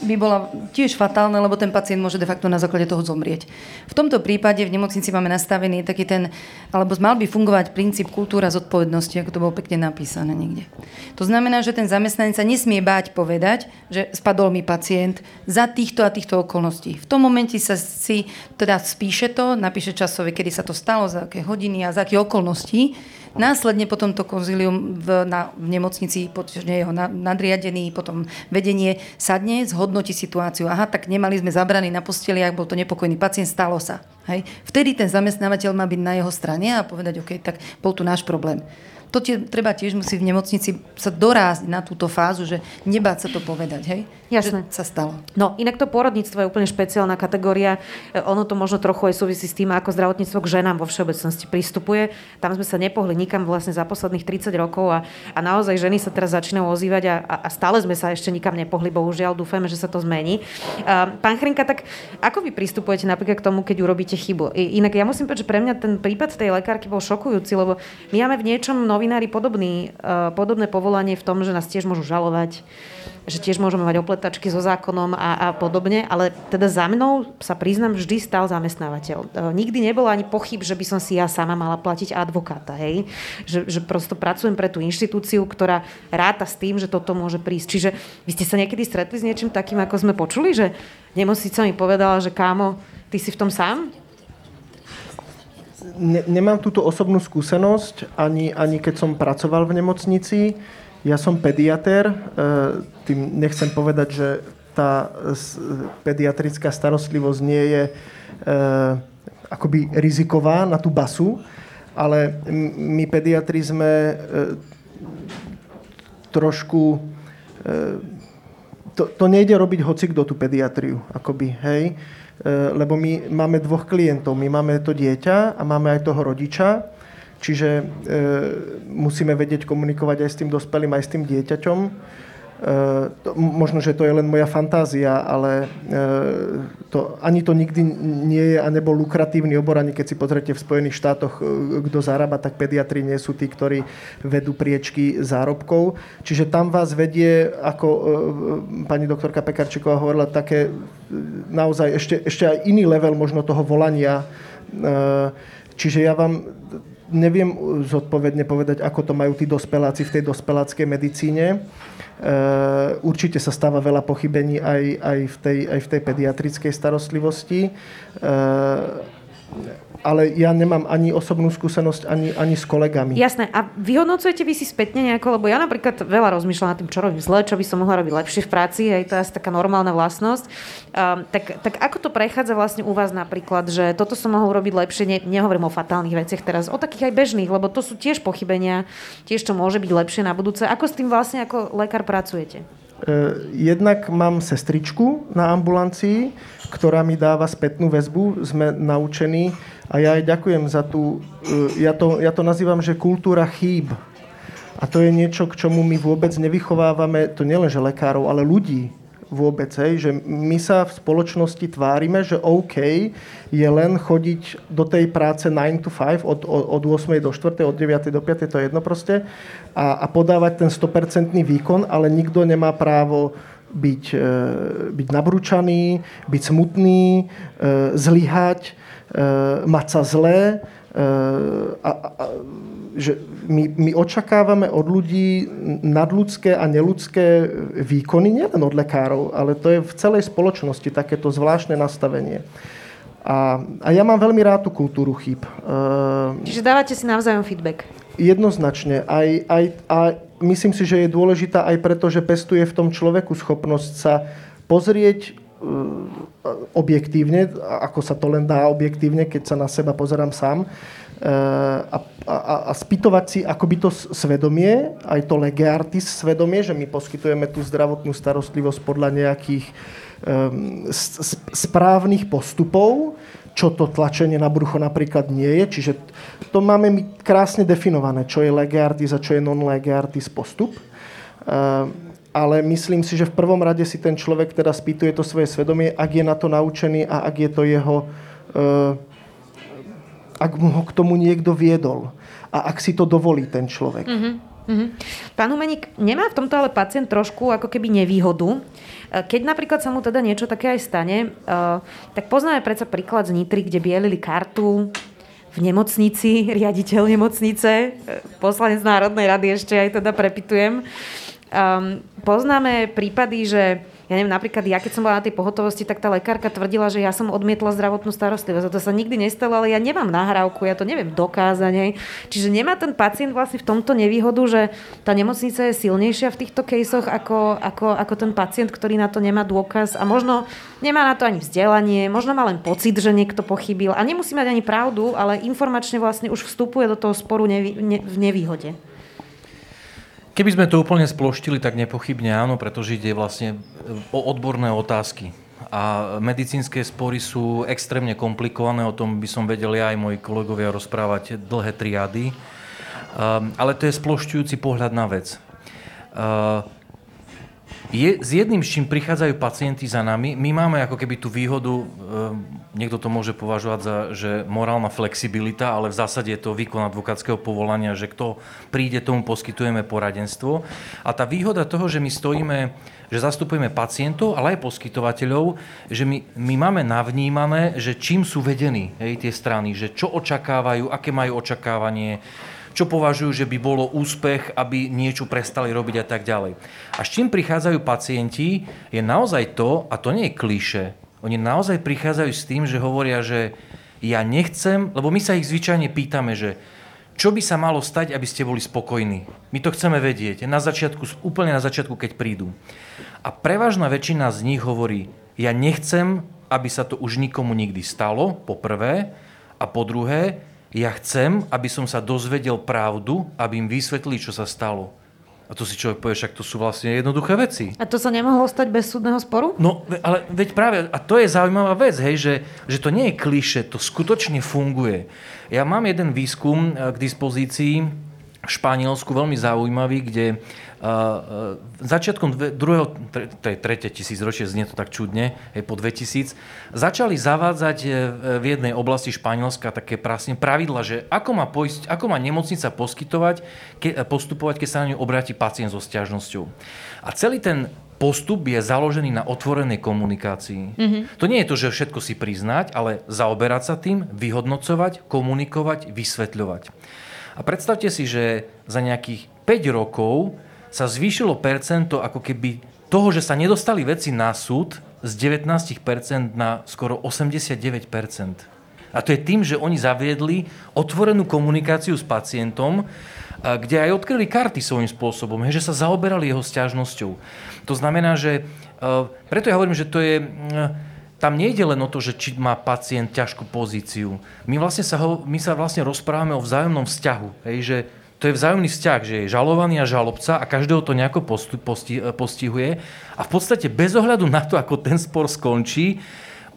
by bola tiež fatálna, lebo ten pacient môže de facto na základe toho zomrieť. V tomto prípade v nemocnici máme nastavený taký ten, alebo mal by fungovať princíp kultúra zodpovednosti, ako to bolo pekne napísané niekde. To znamená, že ten zamestnanec sa nesmie báť povedať, že spadol mi pacient za týchto a týchto okolností. V tom momente sa si teda spíše to, napíše časové, kedy sa to stalo, za aké hodiny a za aké okolnosti Následne potom to konzilium v, na, v nemocnici, jeho nadriadený, potom vedenie sadne, zhodnotí situáciu. Aha, tak nemali sme zabraný na posteliach, bol to nepokojný pacient, stalo sa. Hej. Vtedy ten zamestnávateľ má byť na jeho strane a povedať, OK, tak bol tu náš problém to tie, treba tiež musí v nemocnici sa dorásť na túto fázu, že nebáť sa to povedať, hej? Jasné. Že sa stalo. No, inak to porodníctvo je úplne špeciálna kategória. E, ono to možno trochu aj súvisí s tým, ako zdravotníctvo k ženám vo všeobecnosti pristupuje. Tam sme sa nepohli nikam vlastne za posledných 30 rokov a, a naozaj ženy sa teraz začínajú ozývať a, a, stále sme sa ešte nikam nepohli, bohužiaľ. Dúfajme, že sa to zmení. Uh, pán Chrinka, tak ako vy pristupujete napríklad k tomu, keď urobíte chybu? Inak ja musím povedať, že pre mňa ten prípad tej lekárky bol šokujúci, lebo my máme v niečom novinári podobný, uh, podobné povolanie v tom, že nás tiež môžu žalovať, že tiež môžeme mať opletačky so zákonom a, a podobne, ale teda za mnou sa priznám, vždy stal zamestnávateľ. Uh, nikdy nebolo ani pochyb, že by som si ja sama mala platiť advokáta, hej? Že, že prosto pracujem pre tú inštitúciu, ktorá ráta s tým, že toto môže prísť. Čiže vy ste sa niekedy stretli s niečím takým, ako sme počuli, že nemocnica mi povedala, že kámo, ty si v tom sám? ne, nemám túto osobnú skúsenosť, ani, ani keď som pracoval v nemocnici. Ja som pediatér, e, tým nechcem povedať, že tá pediatrická starostlivosť nie je e, akoby riziková na tú basu, ale my pediatri sme e, trošku... To, to nejde robiť hoci kto tú pediatriu, akoby, hej. Lebo my máme dvoch klientov. My máme to dieťa a máme aj toho rodiča, čiže e, musíme vedieť komunikovať aj s tým dospelým, aj s tým dieťaťom. Uh, to, možno, že to je len moja fantázia, ale uh, to, ani to nikdy nie je a nebol lukratívny obor, ani keď si pozrete v Spojených štátoch, uh, kto zarába, tak pediatri nie sú tí, ktorí vedú priečky zárobkov. Čiže tam vás vedie, ako pani doktorka Pekarčíková hovorila, také naozaj ešte, ešte aj iný level možno toho volania. Čiže ja vám neviem zodpovedne povedať, ako to majú tí dospeláci v tej dospeláckej medicíne. Eh, určite sa stáva veľa pochybení aj, aj, v, tej, aj v tej pediatrickej starostlivosti. Ale ja nemám ani osobnú skúsenosť, ani, ani s kolegami. Jasné. A vyhodnocujete vy si spätne nejako, lebo ja napríklad veľa rozmýšľam nad tým, čo robím zle, čo by som mohla robiť lepšie v práci, aj to je asi taká normálna vlastnosť. Um, tak, tak ako to prechádza vlastne u vás napríklad, že toto som mohol robiť lepšie, ne, nehovorím o fatálnych veciach teraz, o takých aj bežných, lebo to sú tiež pochybenia, tiež to môže byť lepšie na budúce. Ako s tým vlastne ako lekár pracujete? Uh, jednak mám sestričku na ambulancii, ktorá mi dáva spätnú väzbu. Sme naučení a ja aj ďakujem za tú, e, ja to, ja to nazývam, že kultúra chýb. A to je niečo, k čomu my vôbec nevychovávame, to nielenže lekárov, ale ľudí vôbec. Hej, že my sa v spoločnosti tvárime, že OK je len chodiť do tej práce 9 to 5, od, od 8 do 4, od 9 do 5, to je jedno proste, a, a podávať ten 100% výkon, ale nikto nemá právo byť, e, byť nabrúčaný, byť smutný, e, zlyhať, Eh, mať sa zlé, a, a, že my, my očakávame od ľudí nadľudské a neludské výkony, nielen od lekárov, ale to je v celej spoločnosti takéto zvláštne nastavenie. A, a ja mám veľmi rád tú kultúru chýb. Eh, Čiže dávate si navzájom feedback? Jednoznačne. Aj, aj, a myslím si, že je dôležitá aj preto, že pestuje v tom človeku schopnosť sa pozrieť objektívne, ako sa to len dá objektívne, keď sa na seba pozerám sám, e, a, a, a spýtovať si akoby to svedomie, aj to lege artis svedomie, že my poskytujeme tú zdravotnú starostlivosť podľa nejakých um, správnych postupov, čo to tlačenie na brucho napríklad nie je. Čiže to máme my krásne definované, čo je lege artis a čo je non-lege artis postup. Um, ale myslím si, že v prvom rade si ten človek teda spýtuje to svoje svedomie, ak je na to naučený a ak je to jeho... Uh, ak mu ho k tomu niekto viedol a ak si to dovolí ten človek. Mm-hmm. Pán Humeník, nemá v tomto ale pacient trošku ako keby nevýhodu? Eh, keď napríklad sa mu teda niečo také aj stane, uh, tak poznáme predsa príklad z Nitry, kde bielili kartu v nemocnici, riaditeľ nemocnice, poslanec Národnej rady ešte aj teda prepitujem. Um, poznáme prípady, že ja neviem, napríklad ja, keď som bola na tej pohotovosti, tak tá lekárka tvrdila, že ja som odmietla zdravotnú starostlivosť. A to sa nikdy nestalo, ale ja nemám nahrávku, ja to neviem dokázať. Čiže nemá ten pacient vlastne v tomto nevýhodu, že tá nemocnica je silnejšia v týchto kejsoch ako, ako, ako ten pacient, ktorý na to nemá dôkaz a možno nemá na to ani vzdelanie, možno má len pocit, že niekto pochybil a nemusí mať ani pravdu, ale informačne vlastne už vstupuje do toho sporu nevý, ne, v nevýhode. Keby sme to úplne sploštili, tak nepochybne áno, pretože ide vlastne o odborné otázky. A medicínske spory sú extrémne komplikované, o tom by som vedel ja aj moji kolegovia rozprávať dlhé triady. Um, ale to je splošťujúci pohľad na vec. Je, s jedným, s čím prichádzajú pacienti za nami, my máme ako keby tú výhodu, e, niekto to môže považovať za že morálna flexibilita, ale v zásade je to výkon advokátskeho povolania, že kto príde, tomu poskytujeme poradenstvo. A tá výhoda toho, že my stojíme, že zastupujeme pacientov, ale aj poskytovateľov, že my, my máme navnímané, že čím sú vedení hej, tie strany, že čo očakávajú, aké majú očakávanie, čo považujú, že by bolo úspech, aby niečo prestali robiť a tak ďalej. A s čím prichádzajú pacienti, je naozaj to, a to nie je kliše, oni naozaj prichádzajú s tým, že hovoria, že ja nechcem, lebo my sa ich zvyčajne pýtame, že čo by sa malo stať, aby ste boli spokojní. My to chceme vedieť, na začiatku, úplne na začiatku, keď prídu. A prevažná väčšina z nich hovorí, ja nechcem, aby sa to už nikomu nikdy stalo, po prvé, a po druhé, ja chcem, aby som sa dozvedel pravdu, aby im vysvetlili, čo sa stalo. A to si človek povie, však to sú vlastne jednoduché veci. A to sa nemohlo stať bez súdneho sporu? No, ale veď práve, a to je zaujímavá vec, hej, že, že to nie je kliše, to skutočne funguje. Ja mám jeden výskum eh, k dispozícii v Španielsku, veľmi zaujímavý, kde začiatkom druhého, tre, tretie tisícročie, znie to tak čudne, je po 2000, začali zavádzať e, v jednej oblasti Španielska také prasne pravidla, že ako má, poist, ako má nemocnica poskytovať, ke, postupovať, keď sa na ňu obráti pacient so stiažnosťou. A celý ten postup je založený na otvorenej komunikácii. Mm-hmm. To nie je to, že všetko si priznať, ale zaoberať sa tým, vyhodnocovať, komunikovať, vysvetľovať. A predstavte si, že za nejakých 5 rokov sa zvýšilo percento ako keby toho, že sa nedostali veci na súd z 19% na skoro 89%. A to je tým, že oni zaviedli otvorenú komunikáciu s pacientom, kde aj odkryli karty svojím spôsobom, že sa zaoberali jeho stiažnosťou. To znamená, že preto ja hovorím, že to je tam nejde len o to, že či má pacient ťažkú pozíciu. My, vlastne sa, ho, my sa vlastne rozprávame o vzájomnom vzťahu. Hej, že to je vzájomný vzťah, že je žalovaný a žalobca a každého to nejako postihuje. A v podstate bez ohľadu na to, ako ten spor skončí,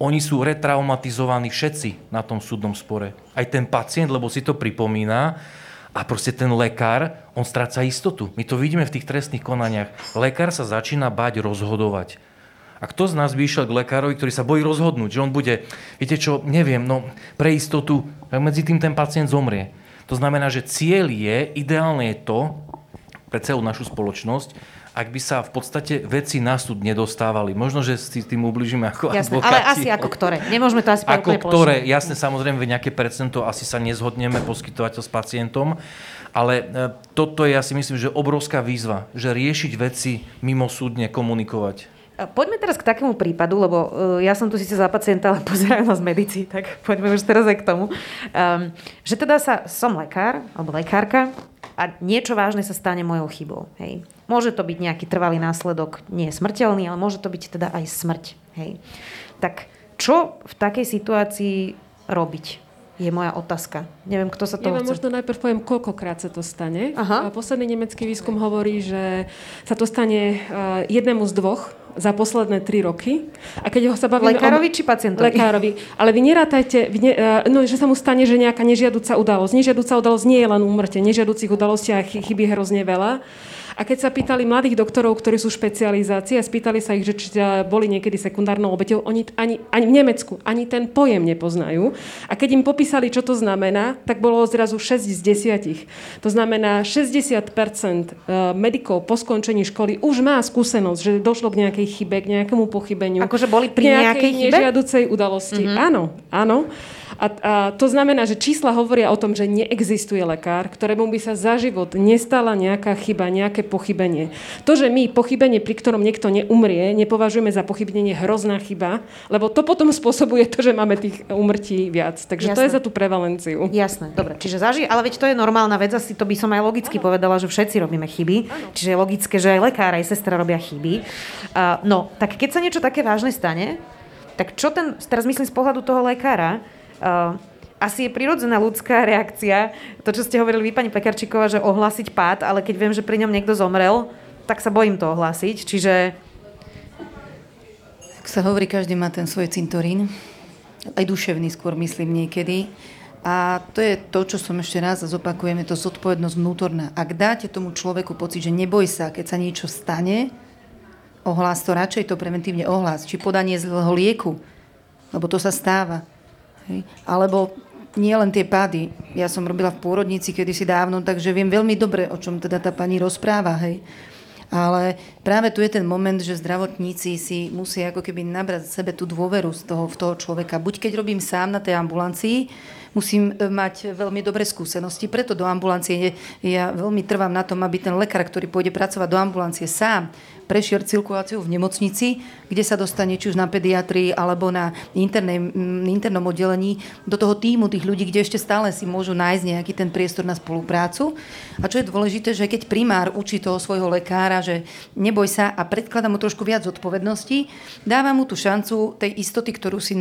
oni sú retraumatizovaní všetci na tom súdnom spore. Aj ten pacient, lebo si to pripomína, a proste ten lekár, on stráca istotu. My to vidíme v tých trestných konaniach. Lekár sa začína bať rozhodovať. A kto z nás by išiel k lekárovi, ktorý sa bojí rozhodnúť, že on bude, viete čo, neviem, no pre istotu, medzi tým ten pacient zomrie. To znamená, že cieľ je, ideálne je to, pre celú našu spoločnosť, ak by sa v podstate veci na súd nedostávali. Možno, že si tým ubližíme ako jasne, advokáti. Ale asi ako ktoré. Nemôžeme to asi Ako ktoré, plošne. jasne, samozrejme, nejaké percento asi sa nezhodneme poskytovateľ s pacientom, ale e, toto je, ja si myslím, že obrovská výzva, že riešiť veci mimo súdne komunikovať. Poďme teraz k takému prípadu, lebo uh, ja som tu síce za pacienta, ale pozerajú nás medici, tak poďme už teraz aj k tomu. Um, že teda sa, som lekár, alebo lekárka a niečo vážne sa stane mojou chybou. Hej. Môže to byť nejaký trvalý následok, nie je smrteľný, ale môže to byť teda aj smrť. Hej. Tak čo v takej situácii robiť? je moja otázka. Neviem, kto sa to Ja chce. možno najprv poviem, koľkokrát sa to stane. Aha. Posledný nemecký výskum hovorí, že sa to stane eh, jednému z dvoch za posledné tri roky. A keď ho sa bavíme Lekárovi o... či pacientovi? Lekárovi. Ale vy nerátajte, vy ne, eh, no, že sa mu stane, že nejaká nežiaduca udalosť. Nežiaduca udalosť nie je len úmrte. Nežiaducich udalostí a chybí hrozne veľa. A keď sa pýtali mladých doktorov, ktorí sú špecializácie a spýtali sa ich, že či boli niekedy sekundárnou obeťou, oni ani, ani v Nemecku ani ten pojem nepoznajú. A keď im popísali, čo to znamená, tak bolo zrazu 6 z 10. To znamená, 60% medikov po skončení školy už má skúsenosť, že došlo k nejakej chybe, k nejakému pochybeniu. Akože boli pri nejakej, nejakej nežiaducej udalosti. Mm-hmm. Áno, áno. A, a to znamená, že čísla hovoria o tom, že neexistuje lekár, ktorému by sa za život nestala nejaká chyba, nejaké pochybenie. To, že my pochybenie, pri ktorom niekto neumrie, nepovažujeme za pochybenie hrozná chyba, lebo to potom spôsobuje to, že máme tých umrtí viac. Takže Jasné. to je za tú prevalenciu. Jasné, dobre. Čiže zaži, ale veď to je normálna vec, asi to by som aj logicky ano. povedala, že všetci robíme chyby. Ano. Čiže je logické, že aj lekár, aj sestra robia chyby. Uh, no, tak keď sa niečo také vážne stane, tak čo ten, teraz myslím z pohľadu toho lekára, asi je prirodzená ľudská reakcia, to, čo ste hovorili vy, pani Pekarčíková, že ohlásiť pád, ale keď viem, že pri ňom niekto zomrel, tak sa bojím to ohlásiť, čiže... Tak sa hovorí, každý má ten svoj cintorín, aj duševný skôr, myslím, niekedy. A to je to, čo som ešte raz zopakujem, je to zodpovednosť vnútorná. Ak dáte tomu človeku pocit, že neboj sa, keď sa niečo stane, ohlás to, radšej to preventívne ohlás. Či podanie zlého lieku, lebo to sa stáva Hej. Alebo nie len tie pády. Ja som robila v pôrodnici kedysi dávno, takže viem veľmi dobre, o čom teda tá pani rozpráva. Hej. Ale práve tu je ten moment, že zdravotníci si musia ako keby nabrať sebe tú dôveru z toho, v toho človeka. Buď keď robím sám na tej ambulancii, musím e, mať veľmi dobré skúsenosti, preto do ambulancie ja veľmi trvám na tom, aby ten lekár, ktorý pôjde pracovať do ambulancie sám, prešiel cirkuláciu v nemocnici, kde sa dostane či už na pediatrii alebo na internej, internom oddelení do toho týmu tých ľudí, kde ešte stále si môžu nájsť nejaký ten priestor na spoluprácu. A čo je dôležité, že keď primár učí toho svojho lekára, že neboj sa a predkladá mu trošku viac zodpovednosti, dáva mu tú šancu tej istoty, ktorú si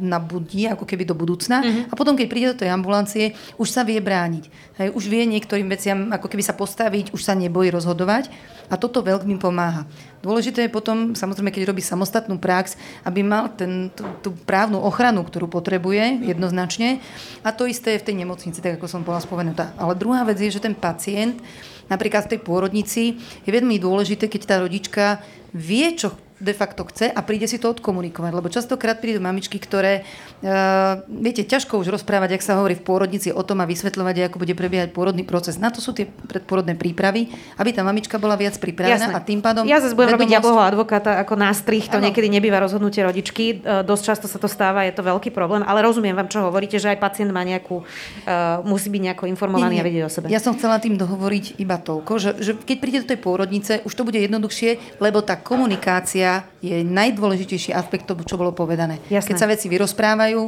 nabudí ako keby do budúcna. Mm-hmm. A potom, keď príde do tej ambulancie, už sa vie brániť. Hej, už vie niektorým veciam ako keby sa postaviť, už sa nebojí rozhodovať. A toto veľmi pomáha. Dôležité je potom, samozrejme, keď robí samostatnú prax, aby mal ten, tú, tú právnu ochranu, ktorú potrebuje jednoznačne. A to isté je v tej nemocnici, tak ako som bola spomenutá. Ale druhá vec je, že ten pacient napríklad v tej pôrodnici je veľmi dôležité, keď tá rodička vie, čo de facto chce a príde si to odkomunikovať. Lebo častokrát prídu mamičky, ktoré, uh, viete, ťažko už rozprávať, ak sa hovorí v pôrodnici o tom a vysvetľovať, ako bude prebiehať pôrodný proces. Na to sú tie predpôrodné prípravy, aby tá mamička bola viac pripravená Jasné. a tým pádom... Ja zase budem robiť jablho advokáta ako nástrih, to ano. niekedy nebýva rozhodnutie rodičky. Uh, dosť často sa to stáva, je to veľký problém, ale rozumiem vám, čo hovoríte, že aj pacient má nejakú, uh, musí byť nejako informovaný nie, nie. a vedieť o sebe. Ja som chcela tým dohovoriť iba toľko, že, že keď príde do tej pôrodnice, už to bude jednoduchšie, lebo tá komunikácia je najdôležitejší aspekt toho, čo bolo povedané. Jasné. Keď sa veci vyrozprávajú,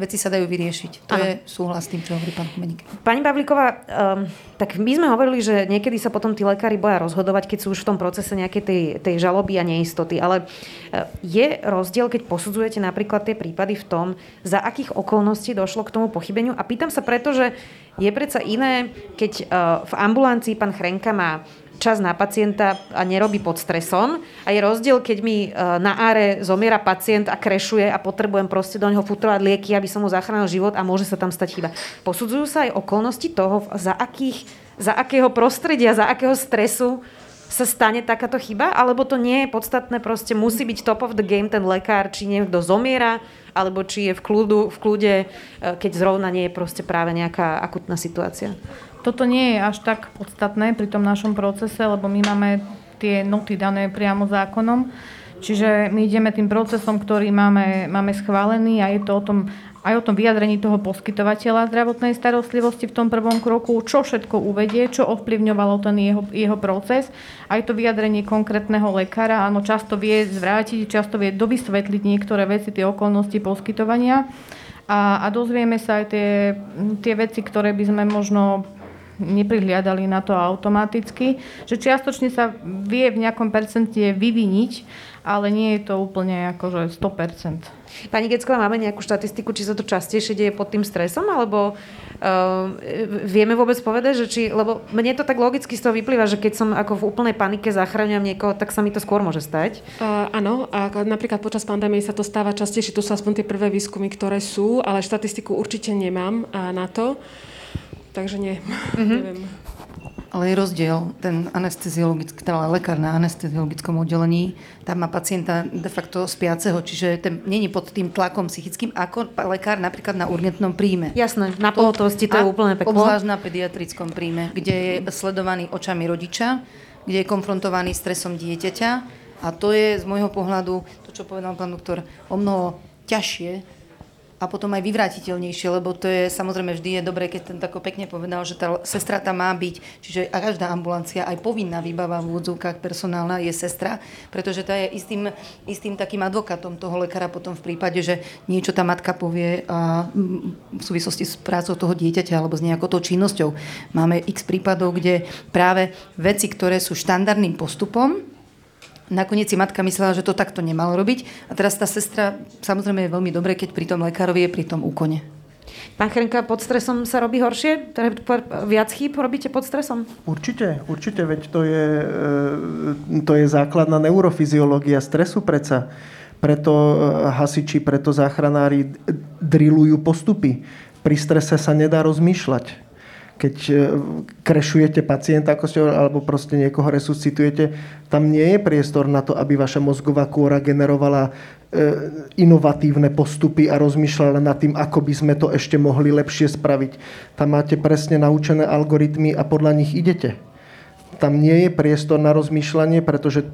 veci sa dajú vyriešiť. To Áno. je súhlas s tým, čo hovorí pán Kumeník. Pani Pavlíková, um, tak my sme hovorili, že niekedy sa potom tí lekári boja rozhodovať, keď sú už v tom procese nejakej tej, tej žaloby a neistoty. Ale uh, je rozdiel, keď posudzujete napríklad tie prípady v tom, za akých okolností došlo k tomu pochybeniu. A pýtam sa preto, že je predsa iné, keď uh, v ambulancii pán Chrenka má čas na pacienta a nerobí pod stresom. A je rozdiel, keď mi e, na áre zomiera pacient a krešuje a potrebujem proste do neho futrovať lieky, aby som mu zachránil život a môže sa tam stať chyba. Posudzujú sa aj okolnosti toho, za, akých, za akého prostredia, za akého stresu sa stane takáto chyba, alebo to nie je podstatné, proste musí byť top of the game ten lekár, či niekto zomiera, alebo či je v, kľudu, v kľude, e, keď zrovna nie je proste práve nejaká akutná situácia. Toto nie je až tak podstatné pri tom našom procese, lebo my máme tie noty dané priamo zákonom. Čiže my ideme tým procesom, ktorý máme, máme schválený a je to o tom, aj o tom vyjadrení toho poskytovateľa zdravotnej starostlivosti v tom prvom kroku, čo všetko uvedie, čo ovplyvňovalo ten jeho, jeho proces. Aj to vyjadrenie konkrétneho lekára, áno, často vie zvrátiť, často vie dovysvetliť niektoré veci, tie okolnosti poskytovania. A, a dozvieme sa aj tie, tie veci, ktoré by sme možno neprihliadali na to automaticky, že čiastočne sa vie v nejakom percente vyviniť, ale nie je to úplne akože 100%. Pani Gecková, máme nejakú štatistiku, či sa to častejšie deje pod tým stresom, alebo uh, vieme vôbec povedať, že či, lebo mne to tak logicky z toho vyplýva, že keď som ako v úplnej panike zachraňujem niekoho, tak sa mi to skôr môže stať. Uh, áno, a napríklad počas pandémie sa to stáva častejšie, to sú aspoň tie prvé výskumy, ktoré sú, ale štatistiku určite nemám uh, na to. Takže nie, mm-hmm. neviem. Ale je rozdiel, ten anesteziologický, teda lekár na anesteziologickom oddelení, tam má pacienta de facto spiaceho, čiže ten není pod tým tlakom psychickým, ako lekár napríklad na urgentnom príjme. Jasné, na pohotovosti to je úplne peklo. Obzvlášť na pediatrickom príjme, kde je sledovaný očami rodiča, kde je konfrontovaný stresom dieťaťa a to je z môjho pohľadu, to čo povedal pán doktor, o mnoho ťažšie a potom aj vyvrátiteľnejšie, lebo to je samozrejme vždy je dobré, keď ten tako pekne povedal, že tá sestra tam má byť, čiže a každá ambulancia, aj povinná výbava v úvodzovkách personálna je sestra, pretože tá je istým, istým takým advokátom toho lekára potom v prípade, že niečo tá matka povie a v súvislosti s prácou toho dieťaťa alebo s nejakou činnosťou. Máme x prípadov, kde práve veci, ktoré sú štandardným postupom, Nakoniec si matka myslela, že to takto nemalo robiť. A teraz tá sestra, samozrejme je veľmi dobré, keď pri tom lekárovi je pri tom úkone. Pán Chrenka, pod stresom sa robí horšie? Teda viac chýb robíte pod stresom? Určite, určite, veď to je, e, to je základná neurofyziológia stresu predsa. Preto e, hasiči, preto záchranári drillujú postupy. Pri strese sa nedá rozmýšľať keď e, krešujete pacienta, ako ste, alebo proste niekoho resuscitujete, tam nie je priestor na to, aby vaša mozgová kôra generovala e, inovatívne postupy a rozmýšľala nad tým, ako by sme to ešte mohli lepšie spraviť. Tam máte presne naučené algoritmy a podľa nich idete. Tam nie je priestor na rozmýšľanie, pretože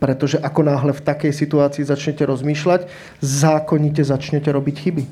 pretože ako náhle v takej situácii začnete rozmýšľať, zákonite začnete robiť chyby.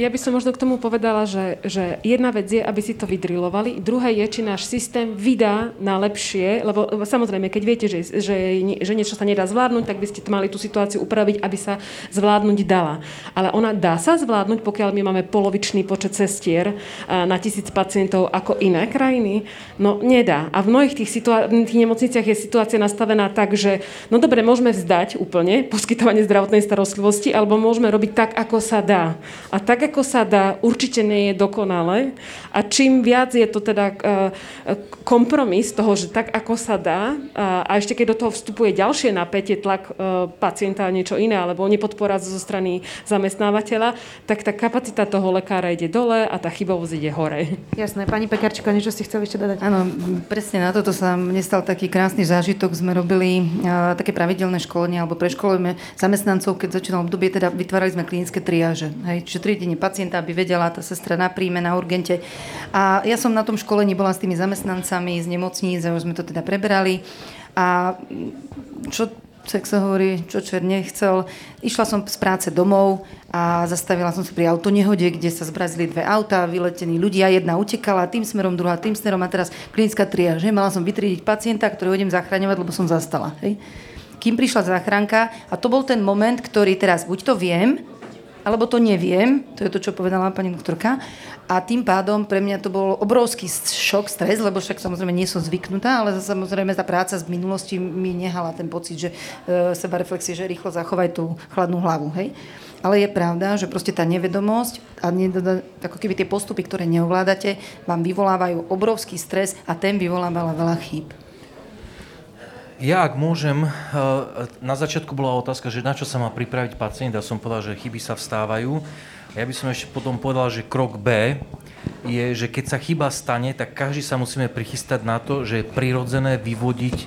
Ja by som možno k tomu povedala, že, že jedna vec je, aby si to vydrilovali, druhé je, či náš systém vydá na lepšie, lebo samozrejme, keď viete, že, že, že niečo sa nedá zvládnuť, tak by ste mali tú situáciu upraviť, aby sa zvládnuť dala. Ale ona dá sa zvládnuť, pokiaľ my máme polovičný počet cestier na tisíc pacientov ako iné krajiny? No nedá. A v mnohých tých, situá- tých nemocniciach je situácia nastavená tak, že no dobre, môžeme vzdať úplne poskytovanie zdravotnej starostlivosti, alebo môžeme robiť tak, ako sa dá. A tak, ako sa dá, určite nie je dokonalé. A čím viac je to teda e, kompromis toho, že tak, ako sa dá, a ešte keď do toho vstupuje ďalšie napätie, tlak e, pacienta a niečo iné, alebo nepodpora zo strany zamestnávateľa, tak tá kapacita toho lekára ide dole a tá chybovosť ide hore. Jasné. Pani Pekarčka, niečo si chceli ešte dodať? Áno, presne na toto sa mne stal taký krásny zážitok. Sme robili uh, také pravidelné školenie alebo preškolujeme zamestnancov, keď začínalo obdobie, teda vytvárali sme klinické triáže. Hej, čiže triedenie pacienta, aby vedela tá sestra na príjme, na urgente. A ja som na tom školení bola s tými zamestnancami z nemocníc, už sme to teda prebrali. A čo tak sa hovorí, čo čer nechcel. Išla som z práce domov a zastavila som sa pri autonehode, kde sa zbrazili dve auta, vyletení ľudia, jedna utekala tým smerom, druhá tým smerom a teraz klinická triáž. Mala som vytriediť pacienta, ktorého idem zachraňovať, lebo som zastala. Hej. Kým prišla záchranka a to bol ten moment, ktorý teraz buď to viem, alebo to neviem, to je to, čo povedala pani doktorka. A tým pádom pre mňa to bol obrovský šok, stres, lebo však samozrejme nie som zvyknutá, ale samozrejme tá práca z minulosti mi nehala ten pocit, že e, seba reflexie, že rýchlo zachovaj tú chladnú hlavu. Hej? Ale je pravda, že proste tá nevedomosť a ako keby tie postupy, ktoré neovládate, vám vyvolávajú obrovský stres a ten vyvoláva veľa chýb. Ja, ak môžem, eh, na začiatku bola otázka, že na čo sa má pripraviť pacient, ja som povedal, že chyby sa vstávajú. Ja by som ešte potom povedal, že krok B je, že keď sa chyba stane, tak každý sa musíme prichystať na to, že je prirodzené vyvodiť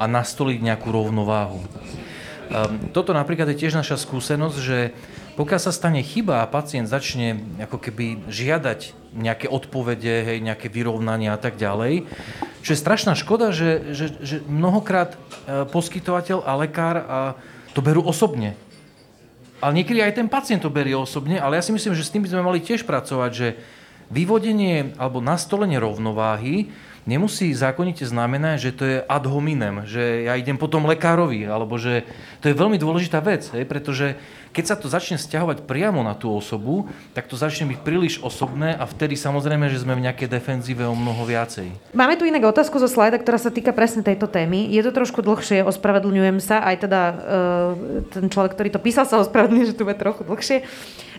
a nastoliť nejakú rovnováhu. Ehm, toto napríklad je tiež naša skúsenosť, že pokiaľ sa stane chyba a pacient začne ako keby žiadať nejaké odpovede, hej, nejaké vyrovnania a tak ďalej, čo je strašná škoda, že, že, že mnohokrát e, poskytovateľ a lekár a to berú osobne. Ale niekedy aj ten pacient to berie osobne, ale ja si myslím, že s tým by sme mali tiež pracovať, že vyvodenie alebo nastolenie rovnováhy nemusí zákonite znamenať, že to je ad hominem, že ja idem potom lekárovi, alebo že to je veľmi dôležitá vec, hej, pretože keď sa to začne stiahovať priamo na tú osobu, tak to začne byť príliš osobné a vtedy samozrejme, že sme v nejakej defenzíve o mnoho viacej. Máme tu inak otázku zo slajda, ktorá sa týka presne tejto témy. Je to trošku dlhšie, ospravedlňujem sa, aj teda uh, ten človek, ktorý to písal, sa ospravedlňuje, že tu bude trochu dlhšie.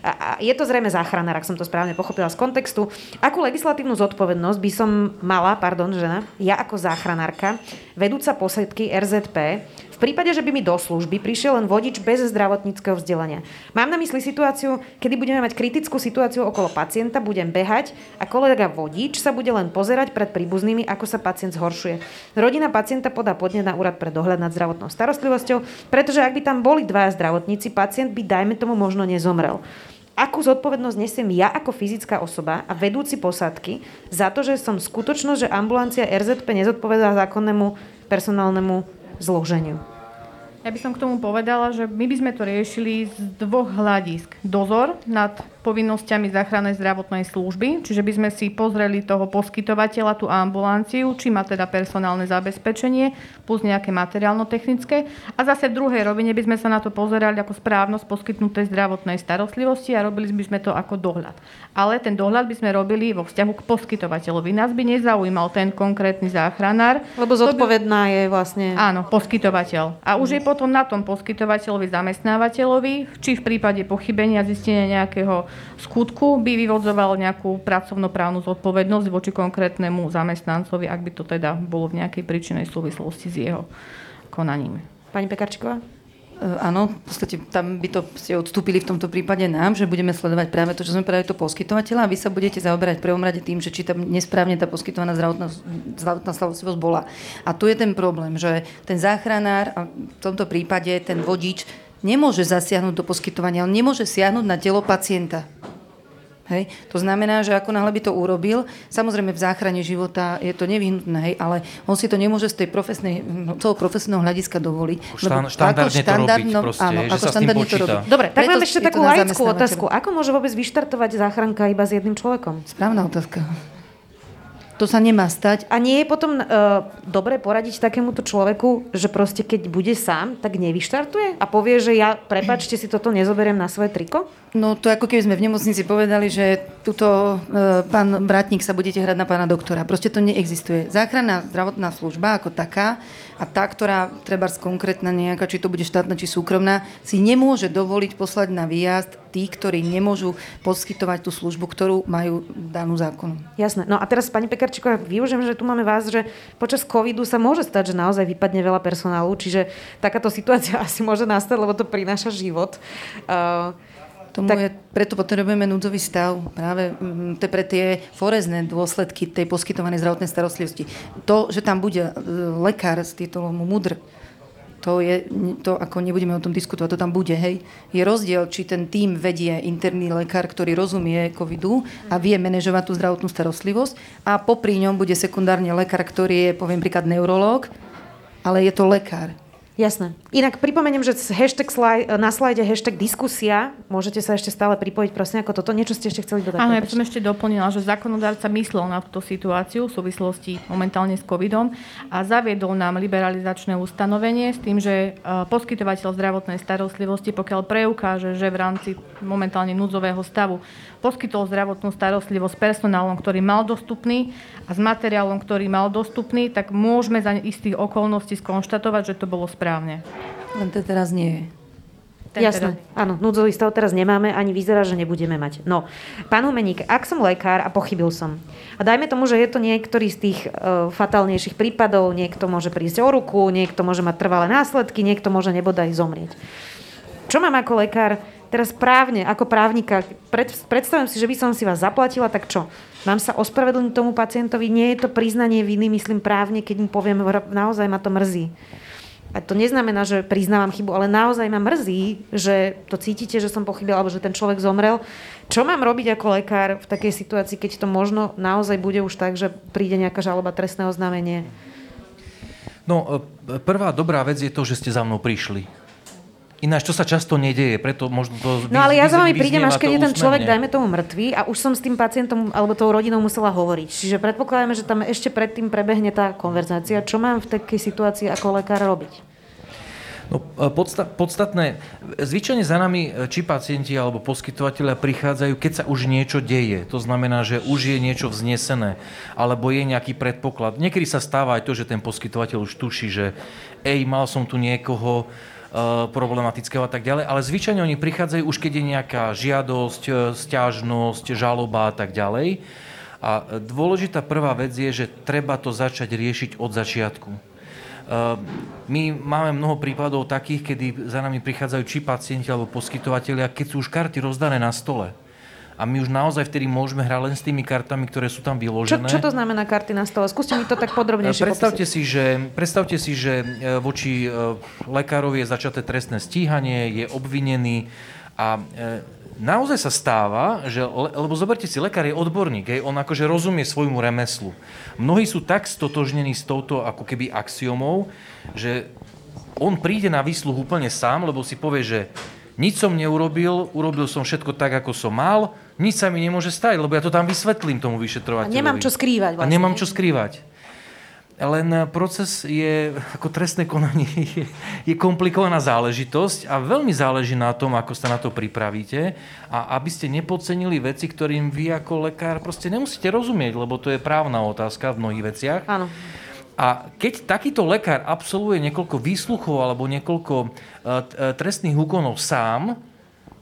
A, je to zrejme záchranár, ak som to správne pochopila z kontextu. Akú legislatívnu zodpovednosť by som mala, pardon, žena, ja ako záchranárka, vedúca posedky RZP, v prípade, že by mi do služby prišiel len vodič bez zdravotníckého vzdelania. Mám na mysli situáciu, kedy budeme mať kritickú situáciu okolo pacienta, budem behať a kolega vodič sa bude len pozerať pred príbuznými, ako sa pacient zhoršuje. Rodina pacienta podá podnet na úrad pre dohľad nad zdravotnou starostlivosťou, pretože ak by tam boli dvaja zdravotníci, pacient by, dajme tomu, možno nezomrel. Akú zodpovednosť nesiem ja ako fyzická osoba a vedúci posádky za to, že som skutočnosť, že ambulancia RZP nezodpovedá zákonnému personálnemu zloženiu. Ja by som k tomu povedala, že my by sme to riešili z dvoch hľadisk. Dozor nad povinnosťami záchrannej zdravotnej služby, čiže by sme si pozreli toho poskytovateľa, tú ambulanciu, či má teda personálne zabezpečenie, plus nejaké materiálno-technické. A zase v druhej rovine by sme sa na to pozerali ako správnosť poskytnutej zdravotnej starostlivosti a robili by sme to ako dohľad. Ale ten dohľad by sme robili vo vzťahu k poskytovateľovi. Nás by nezaujímal ten konkrétny záchranár. Lebo zodpovedná by... je vlastne... Áno, poskytovateľ. A už je potom na tom poskytovateľovi, zamestnávateľovi, či v prípade pochybenia zistenia nejakého skutku by vyvodzoval nejakú pracovnoprávnu zodpovednosť voči konkrétnemu zamestnancovi, ak by to teda bolo v nejakej príčinej súvislosti s jeho konaním. Pani Pekarčíková? E, áno, v podstate tam by to ste odstúpili v tomto prípade nám, že budeme sledovať práve to, čo sme práve to poskytovateľa a vy sa budete zaoberať prvom rade tým, že či tam nesprávne tá poskytovaná zdravotná, zdravotná starostlivosť bola. A tu je ten problém, že ten záchranár a v tomto prípade ten vodič nemôže zasiahnuť do poskytovania, on nemôže siahnuť na telo pacienta. Hej. To znamená, že ako náhle by to urobil, samozrejme v záchrane života je to nevyhnutné, hej, ale on si to nemôže z tej profesnej, no, celého profesného hľadiska dovoliť. Štán, štandardne to robiť proste, áno, že ako sa štandardne to robí. Dobre, tak mám ešte takú laickú otázku. Ako môže vôbec vyštartovať záchranka iba s jedným človekom? Správna otázka. To sa nemá stať. A nie je potom uh, dobre poradiť takémuto človeku, že proste keď bude sám, tak nevyštartuje a povie, že ja, prepačte si toto nezoberiem na svoje triko? No to ako keby sme v nemocnici povedali, že tuto e, pán Bratník sa budete hrať na pána doktora. Proste to neexistuje. Záchranná zdravotná služba ako taká a tá, ktorá treba konkrétna nejaká, či to bude štátna, či súkromná, si nemôže dovoliť poslať na výjazd tí, ktorí nemôžu poskytovať tú službu, ktorú majú danú zákonu. Jasné. No a teraz, pani Pekarčíková, využijem, že tu máme vás, že počas covidu sa môže stať, že naozaj vypadne veľa personálu, čiže takáto situácia asi môže nastať, lebo to prináša život. Uh, Tomu tak... je, preto potrebujeme núdzový stav práve mm, te, pre tie forezné dôsledky tej poskytovanej zdravotnej starostlivosti. To, že tam bude e, lekár s titulom mudr, to je, to ako nebudeme o tom diskutovať, to tam bude, hej. Je rozdiel, či ten tým vedie interný lekár, ktorý rozumie covidu a vie manažovať tú zdravotnú starostlivosť a popri ňom bude sekundárne lekár, ktorý je, poviem príklad, neurológ, ale je to lekár. Jasné. Inak pripomeniem, že hashtag slide, na slajde hashtag diskusia, môžete sa ešte stále pripojiť, prosím, ako toto. Niečo ste ešte chceli dodať? Áno, ja by som ešte doplnila, že zákonodárca myslel na túto situáciu v súvislosti momentálne s covidom a zaviedol nám liberalizačné ustanovenie s tým, že e, poskytovateľ zdravotnej starostlivosti, pokiaľ preukáže, že v rámci momentálne núdzového stavu poskytol zdravotnú starostlivosť personálom, ktorý mal dostupný a s materiálom, ktorý mal dostupný, tak môžeme za istých okolností skonštatovať, že to bolo správne. Len to teraz nie je. Jasné, áno, núdzový stav teraz nemáme, ani vyzerá, že nebudeme mať. No, pán Humeník, ak som lekár a pochybil som, a dajme tomu, že je to niektorý z tých uh, fatálnejších prípadov, niekto môže prísť o ruku, niekto môže mať trvalé následky, niekto môže nebodaj zomrieť. Čo mám ako lekár teraz právne, ako právnika? Pred, predstavujem si, že by som si vás zaplatila, tak čo? Mám sa ospravedlniť tomu pacientovi? Nie je to priznanie viny, myslím právne, keď mu poviem, naozaj ma to mrzí. A to neznamená, že priznávam chybu, ale naozaj ma mrzí, že to cítite, že som pochybil, alebo že ten človek zomrel. Čo mám robiť ako lekár v takej situácii, keď to možno naozaj bude už tak, že príde nejaká žaloba trestného znamenie? No, e, prvá dobrá vec je to, že ste za mnou prišli. Ináč, to sa často nedieje, preto možno to... No ale ja za vami prídem, až keď je ten človek, dajme tomu mŕtvý a už som s tým pacientom alebo tou rodinou musela hovoriť. Čiže predpokladáme, že tam ešte predtým prebehne tá konverzácia. Čo mám v takej situácii ako lekár robiť? No, e, podsta- podstatné, zvyčajne za nami e, či pacienti alebo poskytovateľia prichádzajú, keď sa už niečo deje. To znamená, že už je niečo vznesené, alebo je nejaký predpoklad. Niekedy sa stáva aj to, že ten poskytovateľ už tuší, že ej, mal som tu niekoho, problematického a tak ďalej, ale zvyčajne oni prichádzajú už keď je nejaká žiadosť, eh, stiažnosť, žaloba a tak ďalej. A dôležitá prvá vec je, že treba to začať riešiť od začiatku. Eh, my máme mnoho prípadov takých, kedy za nami prichádzajú či pacienti alebo poskytovateľia, keď sú už karty rozdané na stole a my už naozaj vtedy môžeme hrať len s tými kartami, ktoré sú tam vyložené. Čo, čo to znamená karty na stole? Skúste mi to tak podrobnejšie predstavte si, že, predstavte si, že e, voči e, lekárovi je začaté trestné stíhanie, je obvinený a e, naozaj sa stáva, že, lebo zoberte si, lekár je odborník, hej, on akože rozumie svojmu remeslu. Mnohí sú tak stotožnení s touto ako keby axiomou, že on príde na výsluh úplne sám, lebo si povie, že nič som neurobil, urobil som všetko tak, ako som mal, nič sa mi nemôže stať, lebo ja to tam vysvetlím tomu vyšetrovateľovi. A nemám čo skrývať vlastne. A nemám čo skrývať. Len eh, proces je, ako trestné konanie, je, je komplikovaná záležitosť a veľmi záleží na tom, ako sa na to pripravíte a aby ste nepodcenili veci, ktorým vy ako lekár proste nemusíte rozumieť, lebo to je právna otázka v mnohých veciach. Áno. A keď takýto lekár absolvuje niekoľko výsluchov alebo niekoľko uh, trestných úkonov sám,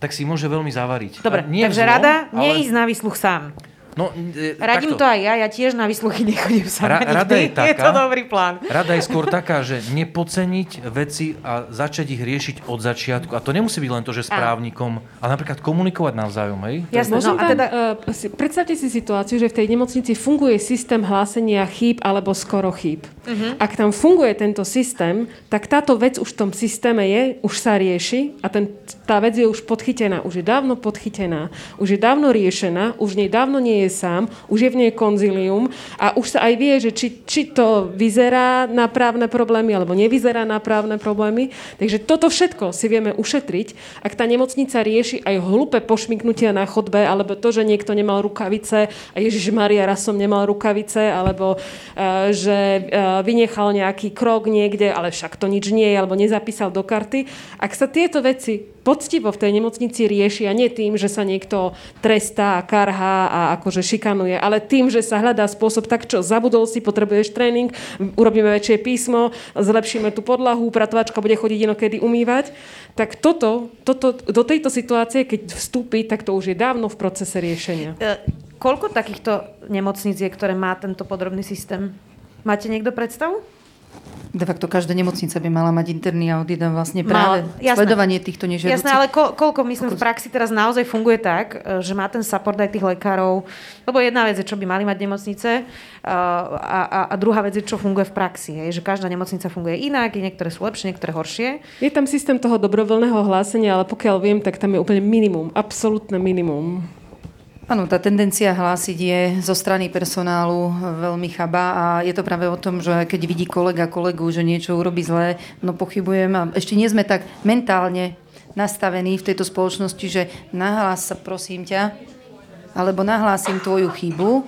tak si môže veľmi zavariť. Dobre, takže rada, neísť na výsluch sám. No, e, Radím takto. to aj ja, ja tiež na vysluchy nechodím sama Ra- rada je, taká, je to dobrý plán. Rada je skôr taká, že nepoceniť veci a začať ich riešiť od začiatku. A to nemusí byť len to, že s právnikom, ale napríklad komunikovať navzájom. Hej? Jasne, no, a teda... uh, predstavte si situáciu, že v tej nemocnici funguje systém hlásenia chýb alebo skoro chýb. Uh-huh. Ak tam funguje tento systém, tak táto vec už v tom systéme je, už sa rieši a ten, tá vec je už podchytená, už je dávno podchytená, už je dávno riešená, už nej dávno nie je sám, už je v nej konzilium a už sa aj vie, že či, či to vyzerá na právne problémy alebo nevyzerá na právne problémy. Takže toto všetko si vieme ušetriť, ak tá nemocnica rieši aj hlúpe pošmiknutia na chodbe, alebo to, že niekto nemal rukavice a Ježiš Maria, raz som nemal rukavice, alebo uh, že uh, vynechal nejaký krok niekde, ale však to nič nie je, alebo nezapísal do karty. Ak sa tieto veci poctivo v tej nemocnici rieši a nie tým, že sa niekto trestá a karhá a akože šikanuje, ale tým, že sa hľadá spôsob tak, čo zabudol si, potrebuješ tréning, urobíme väčšie písmo, zlepšíme tú podlahu, pratovačka bude chodiť inokedy umývať, tak toto, toto, do tejto situácie, keď vstúpi, tak to už je dávno v procese riešenia. E, koľko takýchto nemocníc je, ktoré má tento podrobný systém? Máte niekto predstavu? De facto každá nemocnica by mala mať interný audit a vlastne práve no, sledovanie týchto nežiaducich. Jasné, ale ko, koľko myslím v praxi teraz naozaj funguje tak, e, že má ten support aj tých lekárov, lebo jedna vec je, čo by mali mať nemocnice e, a, a, a druhá vec je, čo funguje v praxi. Je, že každá nemocnica funguje inak, niektoré sú lepšie, niektoré horšie. Je tam systém toho dobrovoľného hlásenia, ale pokiaľ viem, tak tam je úplne minimum, absolútne minimum. Áno, tá tendencia hlásiť je zo strany personálu veľmi chaba a je to práve o tom, že keď vidí kolega kolegu, že niečo urobí zlé, no pochybujem a ešte nie sme tak mentálne nastavení v tejto spoločnosti, že nahlás sa prosím ťa, alebo nahlásim tvoju chybu,